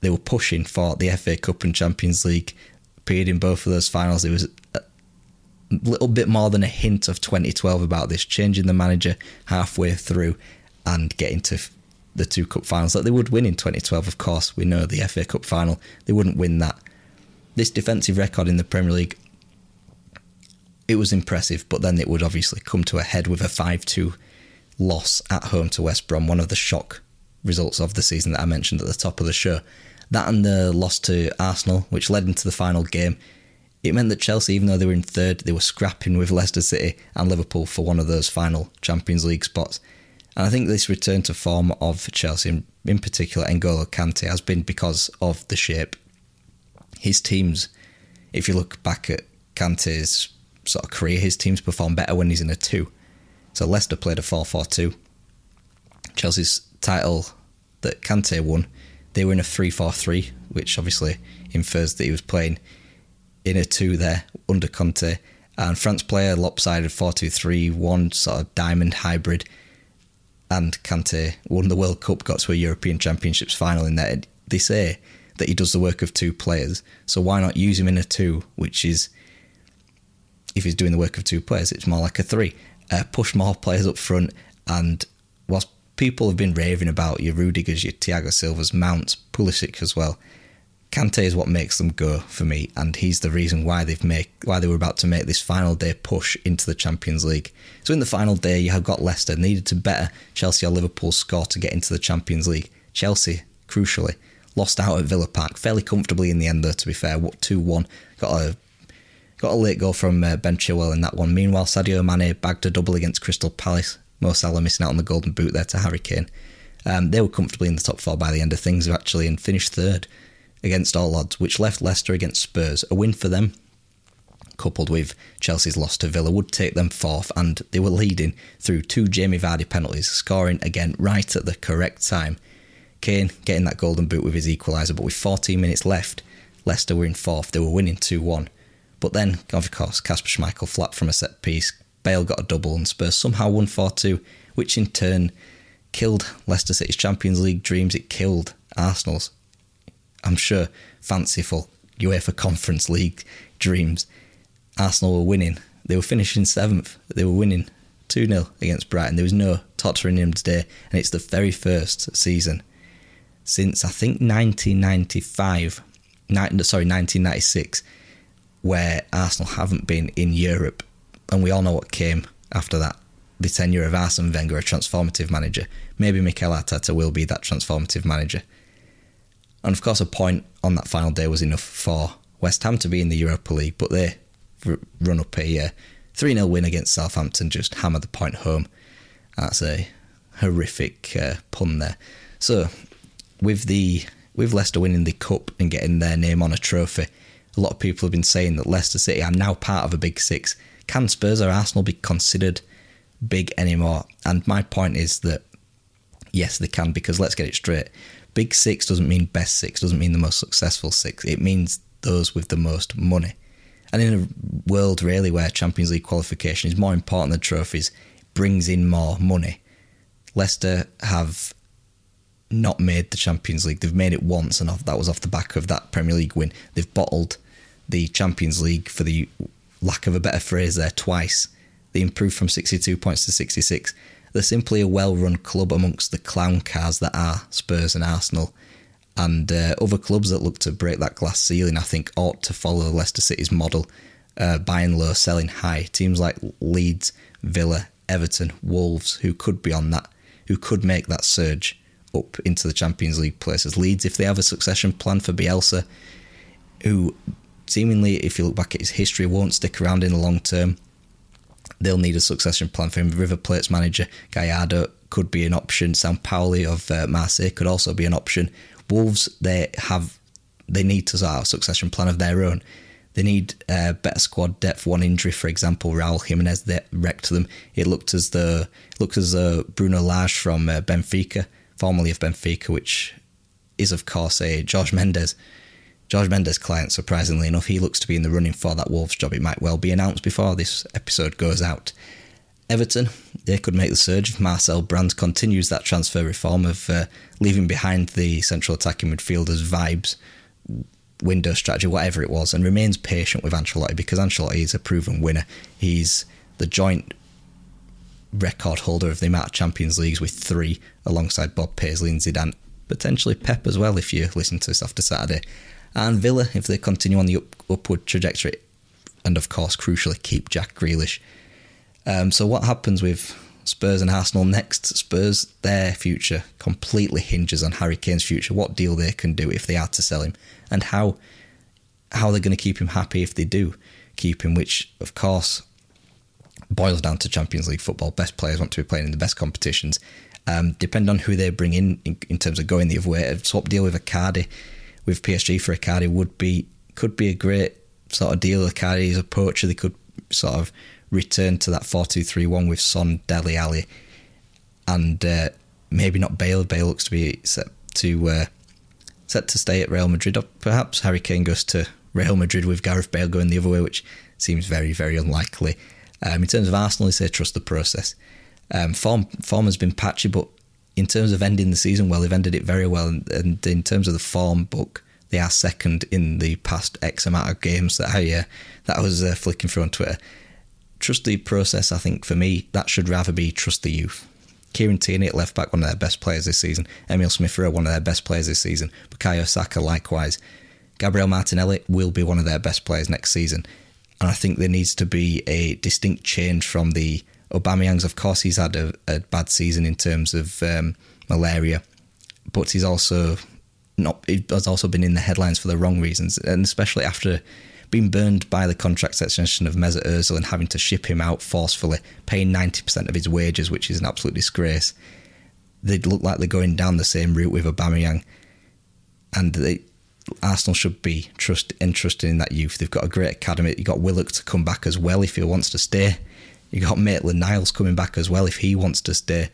They were pushing for the FA Cup and Champions League. Appeared in both of those finals. It was a little bit more than a hint of 2012 about this, changing the manager halfway through and getting to the two cup finals that they would win in 2012. Of course, we know the FA Cup final, they wouldn't win that. This defensive record in the Premier League, it was impressive, but then it would obviously come to a head with a 5 2 loss at home to West Brom, one of the shock results of the season that I mentioned at the top of the show. That and the loss to Arsenal, which led into the final game, it meant that Chelsea, even though they were in third, they were scrapping with Leicester City and Liverpool for one of those final Champions League spots. And I think this return to form of Chelsea, in, particular N'Golo Kante, has been because of the shape. His teams, if you look back at Kante's sort of career, his teams perform better when he's in a two. So Leicester played a 4 4 2. Chelsea's title that Kante won, they were in a 3 4 3, which obviously infers that he was playing in a 2 there under Conte. And France player lopsided 4 2 3 1, sort of diamond hybrid and Kante won the World Cup, got to a European Championships final in there. They say that he does the work of two players, so why not use him in a two, which is, if he's doing the work of two players, it's more like a three. Uh, push more players up front, and whilst people have been raving about your Rudigers, your Thiago Silvas, Mount, Pulisic as well, Kante is what makes them go for me, and he's the reason why they've make why they were about to make this final day push into the Champions League. So in the final day, you have got Leicester needed to better Chelsea or Liverpool's score to get into the Champions League. Chelsea, crucially, lost out at Villa Park fairly comfortably in the end. Though to be fair, what two one got a got a late goal from uh, Ben Chilwell in that one. Meanwhile, Sadio Mane bagged a double against Crystal Palace. Mo Salah missing out on the golden boot there to Harry Kane. Um, they were comfortably in the top four by the end of things, actually, and finished third against all odds, which left Leicester against Spurs. A win for them, coupled with Chelsea's loss to Villa, would take them fourth, and they were leading through two Jamie Vardy penalties, scoring again right at the correct time. Kane getting that golden boot with his equaliser, but with 14 minutes left, Leicester were in fourth. They were winning 2 1. But then, of course, Kasper Schmeichel flapped from a set piece. Bale got a double, and Spurs somehow won 4 2, which in turn killed Leicester City's Champions League dreams. It killed Arsenal's I'm sure, fanciful UEFA Conference League dreams. Arsenal were winning. They were finishing seventh. They were winning 2 0 against Brighton. There was no tottering in today, and it's the very first season since I think 1995, sorry, 1996, where Arsenal haven't been in Europe. And we all know what came after that the tenure of Arsene Wenger, a transformative manager. Maybe Mikel Arteta will be that transformative manager. And of course, a point on that final day was enough for West Ham to be in the Europa League, but they run up a 3 uh, 0 win against Southampton, just hammer the point home. That's a horrific uh, pun there. So, with the with Leicester winning the cup and getting their name on a trophy, a lot of people have been saying that Leicester City are now part of a big six. Can Spurs or Arsenal be considered big anymore? And my point is that yes, they can because let's get it straight. Big six doesn't mean best six, doesn't mean the most successful six. It means those with the most money. And in a world really where Champions League qualification is more important than trophies, brings in more money. Leicester have not made the Champions League. They've made it once, and that was off the back of that Premier League win. They've bottled the Champions League, for the lack of a better phrase, there twice. They improved from 62 points to 66. They're simply a well run club amongst the clown cars that are Spurs and Arsenal. And uh, other clubs that look to break that glass ceiling, I think, ought to follow Leicester City's model, uh, buying low, selling high. Teams like Leeds, Villa, Everton, Wolves, who could be on that, who could make that surge up into the Champions League places. Leeds, if they have a succession plan for Bielsa, who seemingly, if you look back at his history, won't stick around in the long term. They'll need a succession plan for him. River Plate's manager, Gallardo, could be an option. Sampaoli of uh, Marseille could also be an option. Wolves, they have, they need to start a succession plan of their own. They need uh, better squad depth. One injury, for example, Raul Jimenez that wrecked them. It looked as though looked as though Bruno Lage from uh, Benfica, formerly of Benfica, which is of course a George Mendes. George Mendes' client, surprisingly enough, he looks to be in the running for that Wolves job. It might well be announced before this episode goes out. Everton, they could make the surge if Marcel Brands continues that transfer reform of uh, leaving behind the central attacking midfielders' vibes, window strategy, whatever it was, and remains patient with Ancelotti because Ancelotti is a proven winner. He's the joint record holder of the amount of Champions Leagues with three, alongside Bob Paisley and Zidane, potentially Pep as well if you listen to this after Saturday. And Villa, if they continue on the up, upward trajectory, and of course, crucially, keep Jack Grealish. Um, so, what happens with Spurs and Arsenal next? Spurs, their future completely hinges on Harry Kane's future. What deal they can do if they are to sell him, and how how they're going to keep him happy if they do keep him. Which, of course, boils down to Champions League football. Best players want to be playing in the best competitions. Um, depend on who they bring in, in, in terms of going the other way. A swap deal with Icardi, with PSG for Icardi would be could be a great sort of deal. Icardi is a poacher. They could sort of return to that four two three one with Son, Dele Alli, and uh, maybe not Bale. Bale looks to be set to uh, set to stay at Real Madrid, or perhaps Harry Kane goes to Real Madrid with Gareth Bale going the other way, which seems very very unlikely. Um, in terms of Arsenal, they say trust the process. Um, form form has been patchy, but in terms of ending the season well, they've ended it very well. And, and in terms of the form book, they are second in the past X amount of games that I uh, that I was uh, flicking through on Twitter. Trust the process. I think for me, that should rather be trust the youth. Kieran Tierney at left back, one of their best players this season. Emil Smith Rowe, one of their best players this season. Bukayo Saka, likewise. Gabriel Martinelli will be one of their best players next season. And I think there needs to be a distinct change from the Aubameyangs. Of course, he's had a, a bad season in terms of um, malaria, but he's also not. He has also been in the headlines for the wrong reasons, and especially after being burned by the contract extension of Mesut Ozil and having to ship him out forcefully, paying ninety percent of his wages, which is an absolute disgrace. They look like they're going down the same route with Aubameyang, and they, Arsenal should be trust interested in that youth. They've got a great academy. You've got Willock to come back as well if he wants to stay. You got Maitland Niles coming back as well if he wants to stay,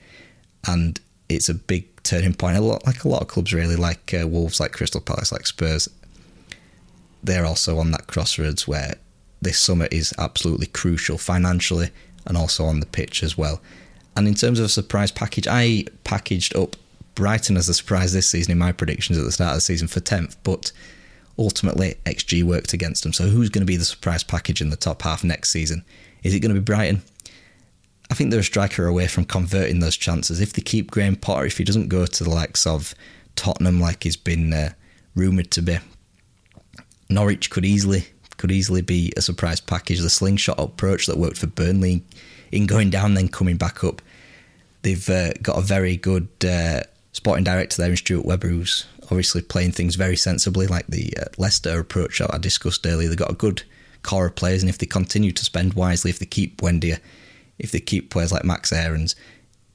and it's a big turning point. A lot like a lot of clubs really, like uh, Wolves, like Crystal Palace, like Spurs. They're also on that crossroads where this summer is absolutely crucial financially and also on the pitch as well. And in terms of a surprise package, I packaged up Brighton as a surprise this season in my predictions at the start of the season for 10th, but ultimately XG worked against them. So who's going to be the surprise package in the top half next season? Is it going to be Brighton? I think they're a striker away from converting those chances. If they keep Graham Potter, if he doesn't go to the likes of Tottenham like he's been uh, rumoured to be, Norwich could easily could easily be a surprise package. The slingshot approach that worked for Burnley in going down then coming back up. They've uh, got a very good uh, sporting director there in Stuart Webber, who's obviously playing things very sensibly, like the uh, Leicester approach I discussed earlier. They've got a good core of players, and if they continue to spend wisely, if they keep Buendia, if they keep players like Max Aarons,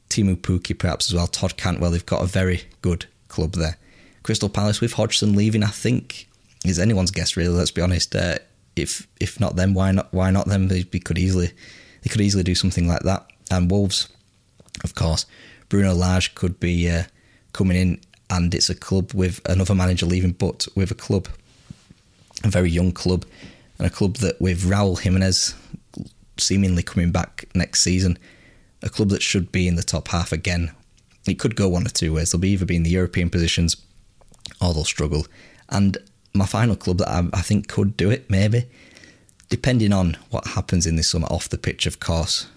Teemu Pukki perhaps as well, Todd Cantwell, they've got a very good club there. Crystal Palace with Hodgson leaving, I think is anyone's guess really. Let's be honest. Uh, if if not them, why not? Why not them? They, they could easily they could easily do something like that. And Wolves, of course, Bruno Lage could be uh, coming in, and it's a club with another manager leaving, but with a club, a very young club, and a club that with Raul Jimenez seemingly coming back next season, a club that should be in the top half again. It could go one or two ways. They'll be either be in the European positions or they'll struggle. And my final club that I, I think could do it, maybe, depending on what happens in this summer off the pitch, of course,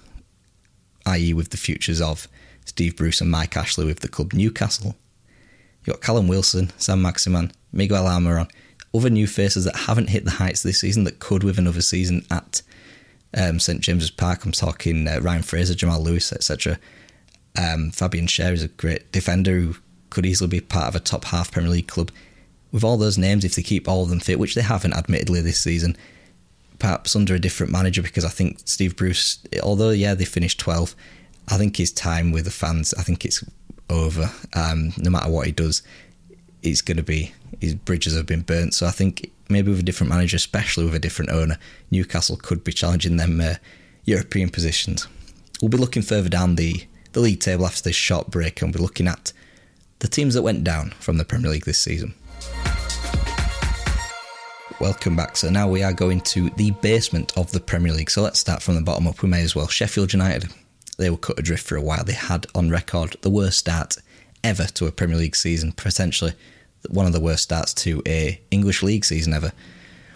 i.e., with the futures of Steve Bruce and Mike Ashley with the club Newcastle. You've got Callum Wilson, Saint-Maximin, Miguel Almiron, other new faces that haven't hit the heights this season that could with another season at um, St James's Park. I'm talking uh, Ryan Fraser, Jamal Lewis, etc. Um, Fabian Schär is a great defender who could easily be part of a top half Premier League club. With all those names, if they keep all of them fit, which they haven't admittedly this season, perhaps under a different manager, because I think Steve Bruce, although, yeah, they finished 12, I think his time with the fans, I think it's over. Um, no matter what he does, it's going to be, his bridges have been burnt. So I think maybe with a different manager, especially with a different owner, Newcastle could be challenging them uh, European positions. We'll be looking further down the, the league table after this short break and we'll be looking at the teams that went down from the Premier League this season. Welcome back. So now we are going to the basement of the Premier League. So let's start from the bottom up. We may as well. Sheffield United. They were cut adrift for a while. They had on record the worst start ever to a Premier League season, potentially one of the worst starts to a English league season ever.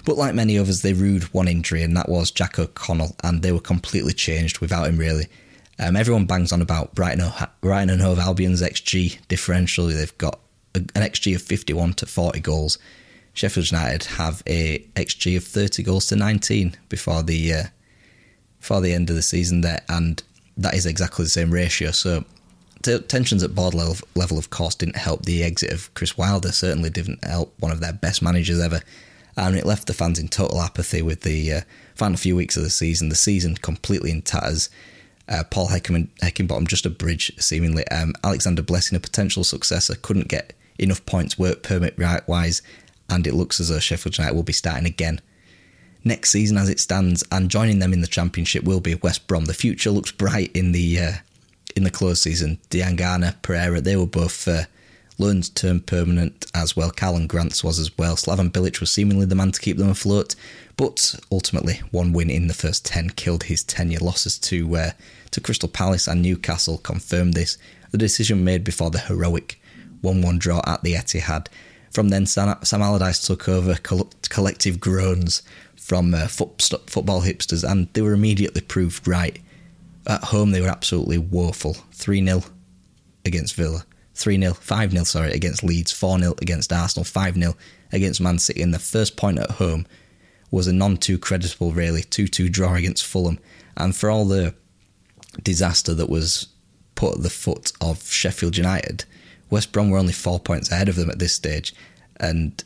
But like many others, they rued one injury, and that was Jack O'Connell, and they were completely changed without him really. Um, everyone bangs on about Brighton, Brighton and Hove Albion's XG differential. They've got an XG of 51 to 40 goals. Sheffield United have a XG of 30 goals to 19 before the uh, before the end of the season there, and that is exactly the same ratio. So t- tensions at board level, level, of course, didn't help the exit of Chris Wilder. Certainly didn't help one of their best managers ever, and it left the fans in total apathy with the uh, final few weeks of the season. The season completely in tatters. Uh, Paul Heckerman, Heckingbottom just a bridge, seemingly. Um, Alexander Blessin, a potential successor, couldn't get enough points work permit right wise, and it looks as though Sheffield United will be starting again next season as it stands, and joining them in the Championship will be West Brom. The future looks bright in the uh, in the close season. Diangana, Pereira, they were both uh, loans turned permanent as well. Karlan Grants was as well. Slaven Bilic was seemingly the man to keep them afloat, but ultimately one win in the first ten killed his tenure. Losses to uh, to Crystal Palace and Newcastle confirmed this. The decision made before the heroic 1-1 draw at the Etihad. From then, Sam, Allardyce took over collective groans from uh, foot, football hipsters, and they were immediately proved right. At home, they were absolutely woeful. 3 0 against Villa, 3 0, 5 0, sorry, against Leeds, 4 0 against Arsenal, 5 0 against Man City. And the first point at home was a non too creditable, really, 2 2 draw against Fulham. And for all the disaster that was put at the foot of Sheffield United, West Brom were only four points ahead of them at this stage. And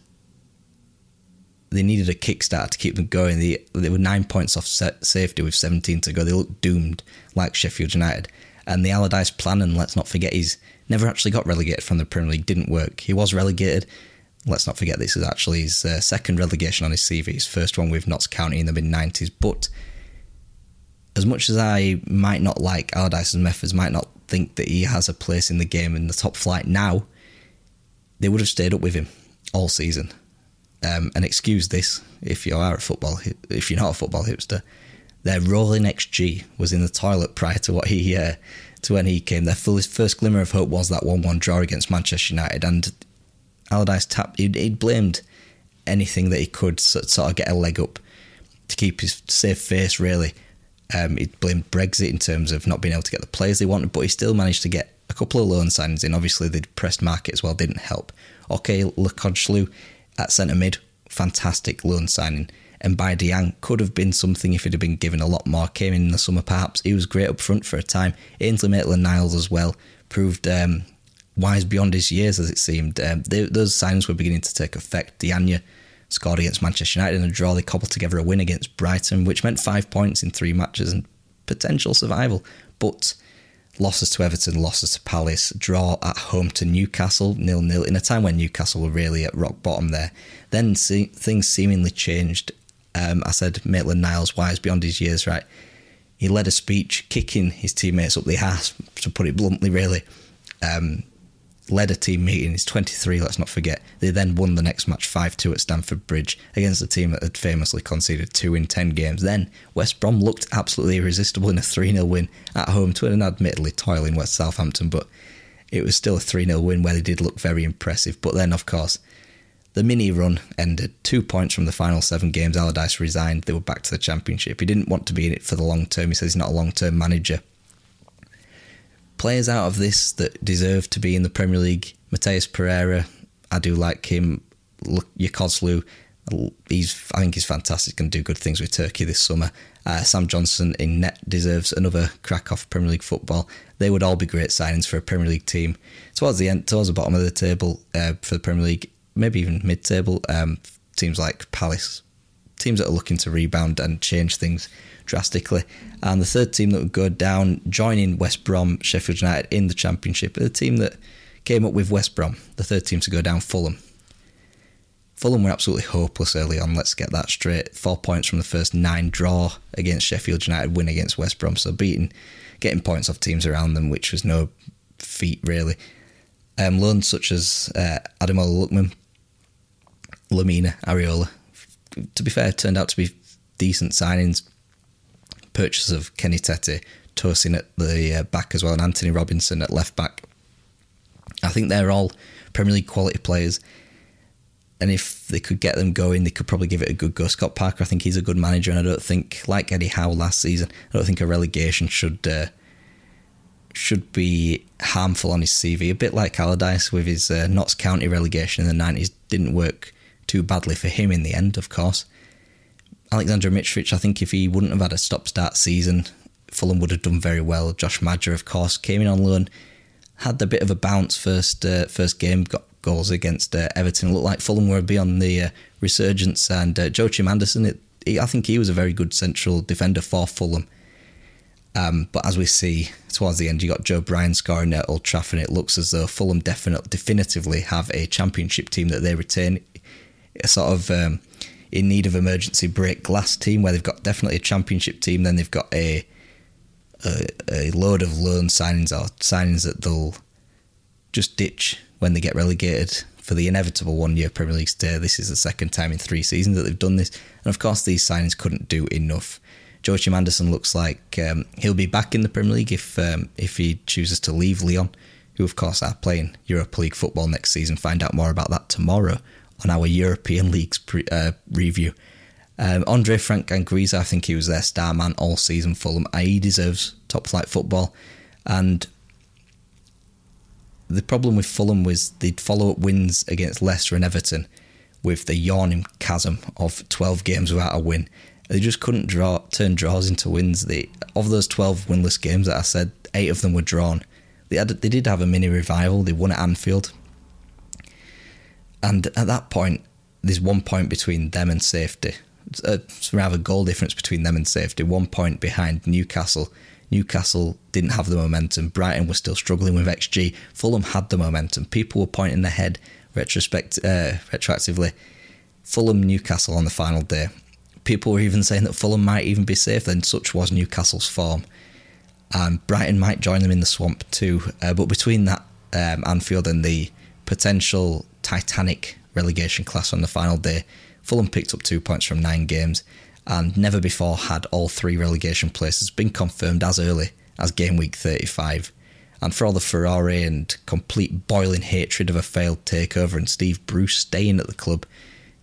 they needed a kickstart to keep them going. They, they were nine points off safety with 17 to go. They looked doomed, like Sheffield United. And the Allardyce plan, and let's not forget, he's never actually got relegated from the Premier League, didn't work. He was relegated. Let's not forget, this is actually his uh, second relegation on his CV, his first one with Notts County in the mid 90s. But as much as I might not like Allardyce's methods, might not think that he has a place in the game in the top flight now, they would have stayed up with him all season um, and excuse this if you are a football, if you're not a football hipster, their rolling XG was in the toilet prior to what he uh, to when he came. Their first, glimmer of hope was that one-one draw against Manchester United, and Allardyce tapped. He'd, he'd blamed anything that he could sort of get a leg up to keep his safe face. Really, um, he blamed Brexit in terms of not being able to get the players they wanted, but he still managed to get a couple of loan signings in. Obviously, the depressed market as well didn't help. Okay, Yokuslu at centre mid, fantastic loan signing. And Mbaye Diagne could have been something if it had been given a lot more. Came in, in the summer perhaps. He was great up front for a time. Ainsley Maitland Niles as well proved um, wise beyond his years as it seemed. Um, they, those signings were beginning to take effect. Diagne scored against Manchester United in a draw. They cobbled together a win against Brighton, which meant five points in three matches and potential survival. But losses to Everton, losses to Palace, draw at home to Newcastle, nil nil, in a time when Newcastle were really at rock bottom there. Then see, things seemingly changed. Um, I said Maitland Niles wise beyond his years, right? He led a speech kicking his teammates up the ass, to put it bluntly, really. Um, led a team meeting. He's 23, let's not forget. They then won the next match 5 2 at Stamford Bridge against a team that had famously conceded 2 in 10 games. Then West Brom looked absolutely irresistible in a 3 0 win at home to an admittedly toiling West Southampton, but it was still a 3 0 win where they did look very impressive. But then, of course, the mini run ended. Two points from the final seven games. Allardyce resigned. They were back to the Championship. He didn't want to be in it for the long term. He says he's not a long term manager players out of this that deserve to be in the Premier League. Matheus Pereira, I do like him. Yokuslu, he's I think he's fantastic and do good things with Turkey this summer. Uh, Sam Johnstone in net deserves another crack off Premier League football. They would all be great signings for a Premier League team. Towards the end, towards the bottom of the table uh, for the Premier League, maybe even mid-table, um, teams like Palace, teams that are looking to rebound and change things drastically. And the third team that would go down, joining West Brom, Sheffield United in the Championship, the team that came up with West Brom, the third team to go down, Fulham. Fulham were absolutely hopeless early on, let's get that straight. Four points from the first nine draw against Sheffield United, win against West Brom, so beating, getting points off teams around them, which was no feat really. Um, loans such as uh, Ademola Lookman, Lemina, Areola, to be fair, turned out to be decent signings purchase of Kenny Tete, Tosin at the uh, back as well, and Anthony Robinson at left back. I think they're all Premier League quality players. And if they could get them going, they could probably give it a good go. Scott Parker, I think he's a good manager, and I don't think, like Eddie Howe last season, I don't think a relegation should uh, should be harmful on his CV. A bit like Allardyce with his uh, Notts County relegation in the nineties, didn't work too badly for him in the end, of course. Alexander Mitrovic, I think if he wouldn't have had a stop start season, Fulham would have done very well. Josh Maja, of course, came in on loan, had a bit of a bounce first uh, first game, got goals against uh, Everton. It looked like Fulham were beyond the uh, resurgence, and uh, Joachim Andersen, it, he, I think he was a very good central defender for Fulham. Um, but as we see towards the end, you got Joe Bryan scoring at Old Trafford. It looks as though Fulham definitely, definitively have a championship team that they retain. A sort of um, in need of emergency break glass team where they've got definitely a championship team, then they've got a a, a load of loan signings or signings that they'll just ditch when they get relegated for the inevitable one year Premier League stay. This is the second time in three seasons that they've done this. And of course, these signings couldn't do enough. Joachim Andersen looks like um, he'll be back in the Premier League if um, if he chooses to leave Lyon, who of course are playing Europa League football next season. Find out more about that tomorrow on our European Leagues pre, uh, review. Um, Andre Frank Anguissa, I think he was their star man all season. Fulham, he deserves top flight football. And the problem with Fulham was they'd follow up wins against Leicester and Everton with the yawning chasm of 12 games without a win. They just couldn't draw turn draws into wins. They, of those 12 winless games that I said, eight of them were drawn. They had they did have a mini revival. They won at Anfield, and at that point, there's one point between them and safety. It's a, rather goal difference between them and safety. One point behind Newcastle. Newcastle didn't have the momentum. Brighton was still struggling with XG. Fulham had the momentum. People were pointing ahead retrospect, uh, retroactively. Fulham Newcastle on the final day. People were even saying that Fulham might even be safe, then such was Newcastle's form. And Brighton might join them in the swamp too. Uh, but between that um, Anfield and the potential Titanic relegation class on the final day, Fulham picked up two points from nine games, and never before had all three relegation places been confirmed as early as game week 35. And for all the Ferrari and complete boiling hatred of a failed takeover and Steve Bruce staying at the club,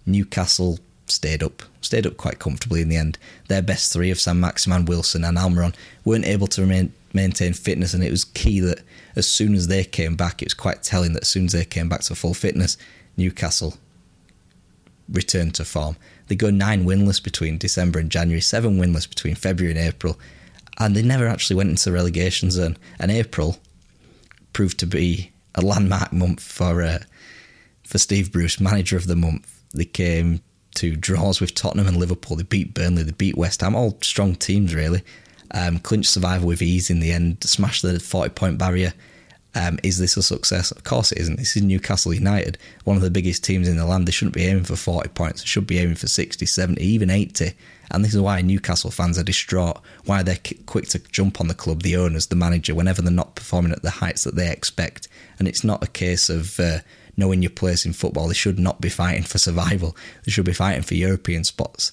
Newcastle stayed up, stayed up quite comfortably in the end. Their best three of Saint-Maximin, Wilson, and Almiron weren't able to remain, maintain fitness, and it was key that as soon as they came back, it was quite telling that as soon as they came back to full fitness, Newcastle returned to form. They go nine winless between December and January, seven winless between February and April, and they never actually went into relegation zone. And April proved to be a landmark month for uh, for Steve Bruce, manager of the month. They came to draws with Tottenham and Liverpool. They beat Burnley, they beat West Ham, all strong teams really. Um, survival with ease in the end, smashed the 40 point barrier. Um, is this a success? Of course it isn't. This is Newcastle United, one of the biggest teams in the land. They shouldn't be aiming for 40 points. They should be aiming for 60, 70, even 80. And this is why Newcastle fans are distraught, why they're quick to jump on the club, the owners, the manager, whenever they're not performing at the heights that they expect. And it's not a case of uh, knowing your place in football. They should not be fighting for survival. They should be fighting for European spots.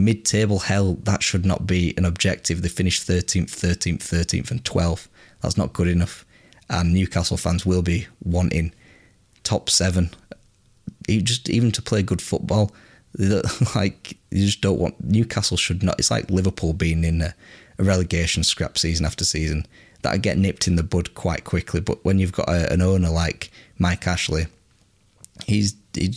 Mid table hell, that should not be an objective. They finished 13th, 13th, 13th, and 12th. That's not good enough and Newcastle fans will be wanting top seven, just even to play good football. Like you just don't want Newcastle should not. It's like Liverpool being in a, a relegation scrap season after season that get nipped in the bud quite quickly. But when you've got a, an owner like Mike Ashley, he's he,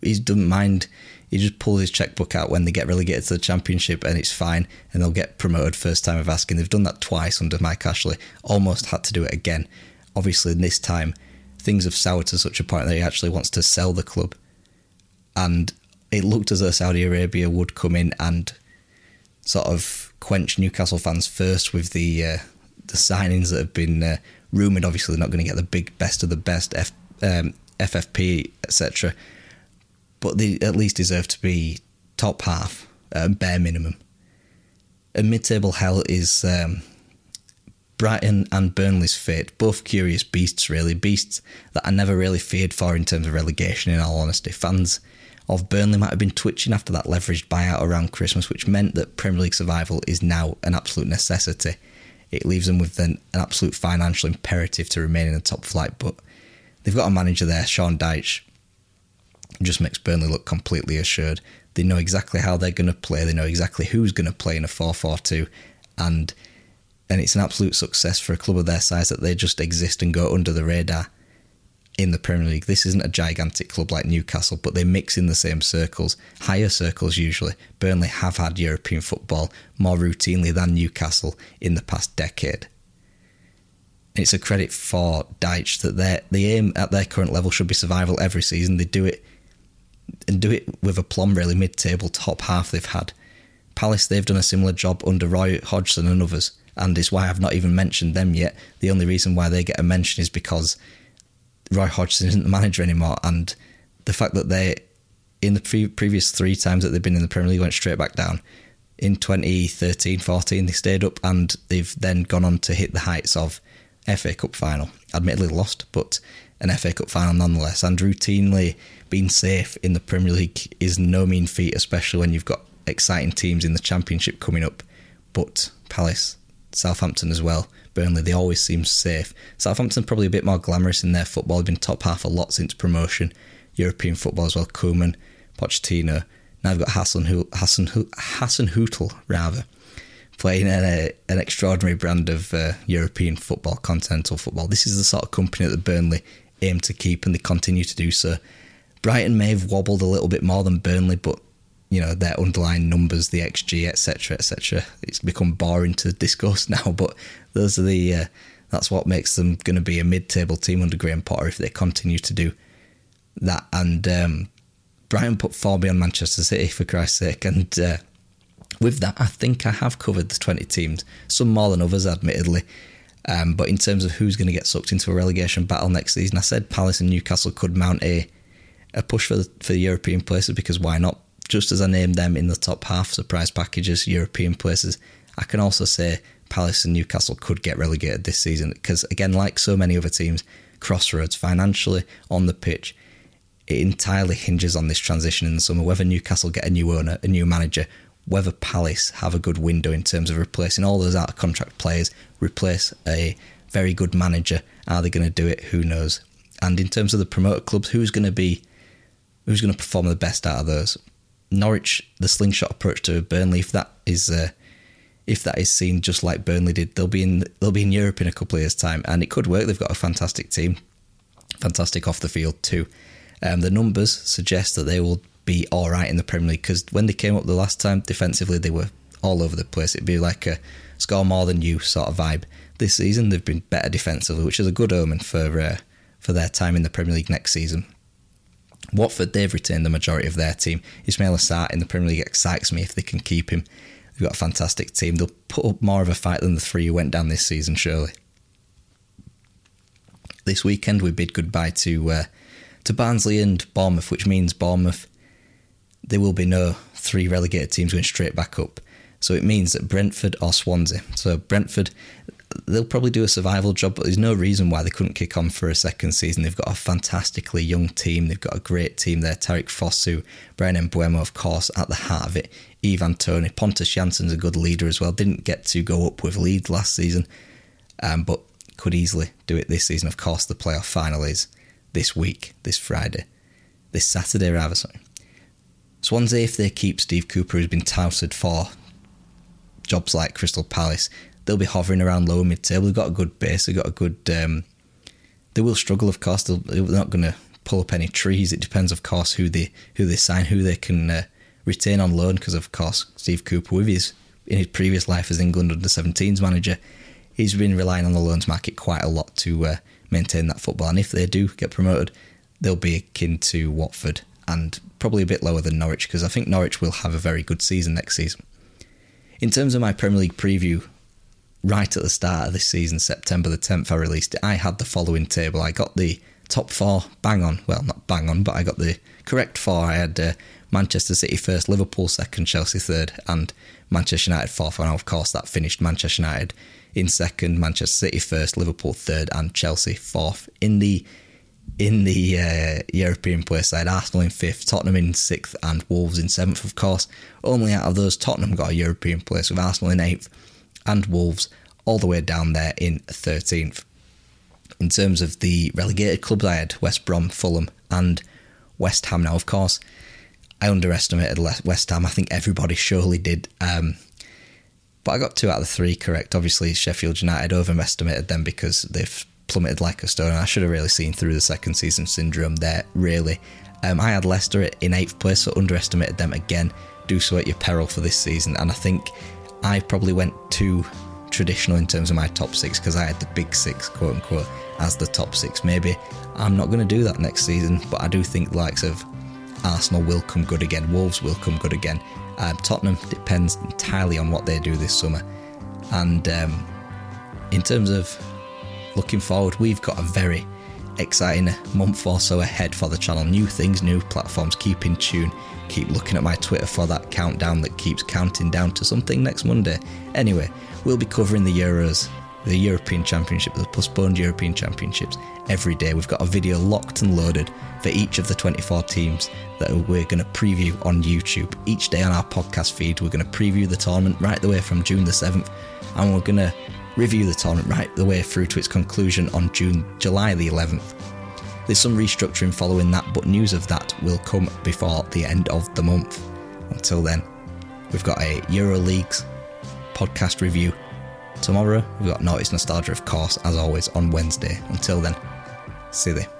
he doesn't mind. He just pulls his checkbook out when they get relegated to the championship, and it's fine, and they'll get promoted first time of asking. They've done that twice under Mike Ashley. Almost had to do it again. Obviously, this time things have soured to such a point that he actually wants to sell the club, and it looked as though Saudi Arabia would come in and sort of quench Newcastle fans first with the uh, the signings that have been uh, rumored. Obviously, they're not going to get the big best of the best F, um, FFP etc but they at least deserve to be top half, uh, bare minimum. A mid-table hell is um, Brighton and Burnley's fate. Both curious beasts, really. Beasts that I never really feared for in terms of relegation, in all honesty. Fans of Burnley might have been twitching after that leveraged buyout around Christmas, which meant that Premier League survival is now an absolute necessity. It leaves them with an, an absolute financial imperative to remain in the top flight, but they've got a manager there, Sean Dyche, just makes Burnley look completely assured. They know exactly how they're going to play. They know exactly who's going to play in a 4-4-2, and and it's an absolute success for a club of their size that they just exist and go under the radar in the Premier League. This isn't a gigantic club like Newcastle, but they mix in the same circles, higher circles usually. Burnley have had European football more routinely than Newcastle in the past decade. It's a credit for Dyche that their the aim at their current level should be survival every season. They do it and do it with a plum, really mid table top half they've had. Palace, they've done a similar job under Roy Hodgson and others, and it's why I've not even mentioned them yet. The only reason why they get a mention is because Roy Hodgson isn't the manager anymore, and the fact that they, in the pre- previous three times that they've been in the Premier League, went straight back down. In 2013 14, they stayed up and they've then gone on to hit the heights of FA Cup final. Admittedly lost, but an FA Cup final nonetheless, and routinely being safe in the Premier League is no mean feat, especially when you've got exciting teams in the Championship coming up. But Palace, Southampton as well, Burnley, they always seem safe. Southampton probably a bit more glamorous in their football. They've been top half a lot since promotion. European football as well. Koeman, Pochettino. Now they've got Hassan Hassan Hasenhüttl rather playing an, a, an extraordinary brand of uh, European football, continental football. This is the sort of company that Burnley aim to keep, and they continue to do so. Brighton may have wobbled a little bit more than Burnley, but you know their underlying numbers, the XG, etc., etc. It's become boring to discuss now, but those are the uh, that's what makes them going to be a mid-table team under Graham Potter if they continue to do that. And um, Brighton put four beyond Manchester City for Christ's sake, and uh, with that, I think I have covered the twenty teams, some more than others, admittedly. Um, but in terms of who's going to get sucked into a relegation battle next season, I said Palace and Newcastle could mount a a push for the, for the European places because why not? Just as I named them in the top half surprise packages, European places, I can also say Palace and Newcastle could get relegated this season because, again, like so many other teams, crossroads financially on the pitch, it entirely hinges on this transition in the summer. Whether Newcastle get a new owner, a new manager, whether Palace have a good window in terms of replacing all those out of contract players, replace a very good manager. Are they going to do it? Who knows? And in terms of the promoter clubs, who's going to be who's going to perform the best out of those? Norwich, the slingshot approach to Burnley, if that is uh, if that is seen just like Burnley did, they'll be in they'll be in Europe in a couple of years' time, and it could work. They've got a fantastic team, fantastic off the field too. Um, the numbers suggest that they will be all right in the Premier League because when they came up the last time, defensively they were all over the place. It'd be like a score more than you sort of vibe. This season they've been better defensively, which is a good omen for uh, for their time in the Premier League next season. Watford, they've retained the majority of their team. Ismail Sarr in the Premier League excites me if they can keep him. They've got a fantastic team. They'll put up more of a fight than the three who went down this season, surely. This weekend we bid goodbye to uh, to Barnsley and Bournemouth, which means Bournemouth there will be no three relegated teams going straight back up. So it means that Brentford or Swansea. So Brentford, they'll probably do a survival job, but there's no reason why they couldn't kick on for a second season. They've got a fantastically young team. They've got a great team there. Tariq Fosu, Bryan Mbeumo, of course, at the heart of it. Ivan Toney, Pontus Jansson's a good leader as well. Didn't get to go up with Leeds last season, um, but could easily do it this season. Of course, the playoff final is this week, this Friday, this Saturday rather. Sorry. Swansea, if they keep Steve Cooper, who's been touted for jobs like Crystal Palace, they'll be hovering around lower mid table. They've got a good base. They've got a good. Um, they will struggle, of course. they are not going to pull up any trees. It depends, of course, who they who they sign, who they can uh, retain on loan. Because of course, Steve Cooper, with his in his previous life as England under 17s manager, he's been relying on the loans market quite a lot to uh, maintain that football. And if they do get promoted, they'll be akin to Watford and probably a bit lower than Norwich because I think Norwich will have a very good season next season. In terms of my Premier League preview, right at the start of this season, September the 10th, I released it. I had the following table. I got the top four bang on. Well, not bang on, but I got the correct four. I had uh, Manchester City first, Liverpool second, Chelsea third, and Manchester United fourth. And of course, that finished Manchester United in second, Manchester City first, Liverpool third, and Chelsea fourth. In the in the uh, European place side, Arsenal in fifth, Tottenham in sixth, and Wolves in seventh, of course. Only out of those, Tottenham got a European place with Arsenal in eighth and Wolves all the way down there in 13th. In terms of the relegated clubs, I had West Brom, Fulham, and West Ham. Now, of course, I underestimated West Ham. I think everybody surely did. Um, but I got two out of the three correct. Obviously, Sheffield United overestimated them because they've plummeted like a stone. I should have really seen through the second season syndrome there, really. Um, I had Leicester in eighth place, so underestimated them again. Do so at your peril for this season. And I think I probably went too traditional in terms of my top six because I had the big six, quote unquote, as the top six. Maybe I'm not going to do that next season, but I do think the likes of Arsenal will come good again, Wolves will come good again. Um, Tottenham depends entirely on what they do this summer. And um, in terms of looking forward, we've got a very exciting month or so ahead for the channel. New things, new platforms. Keep in tune. Keep looking at my Twitter for that countdown that keeps counting down to something next Monday. Anyway, we'll be covering the Euros, the European Championship, the postponed European Championships every day. We've got a video locked and loaded for each of the 24 teams that we're going to preview on YouTube. Each day on our podcast feed, we're going to preview the tournament right the way from June the 7th, and we're going to review the tournament right the way through to its conclusion on June, July the 11th. There's some restructuring following that, but news of that will come before the end of the month. Until then, we've got a EuroLeagues podcast review tomorrow. We've got Notice Nostalgia, of course, as always, on Wednesday. Until then, see you.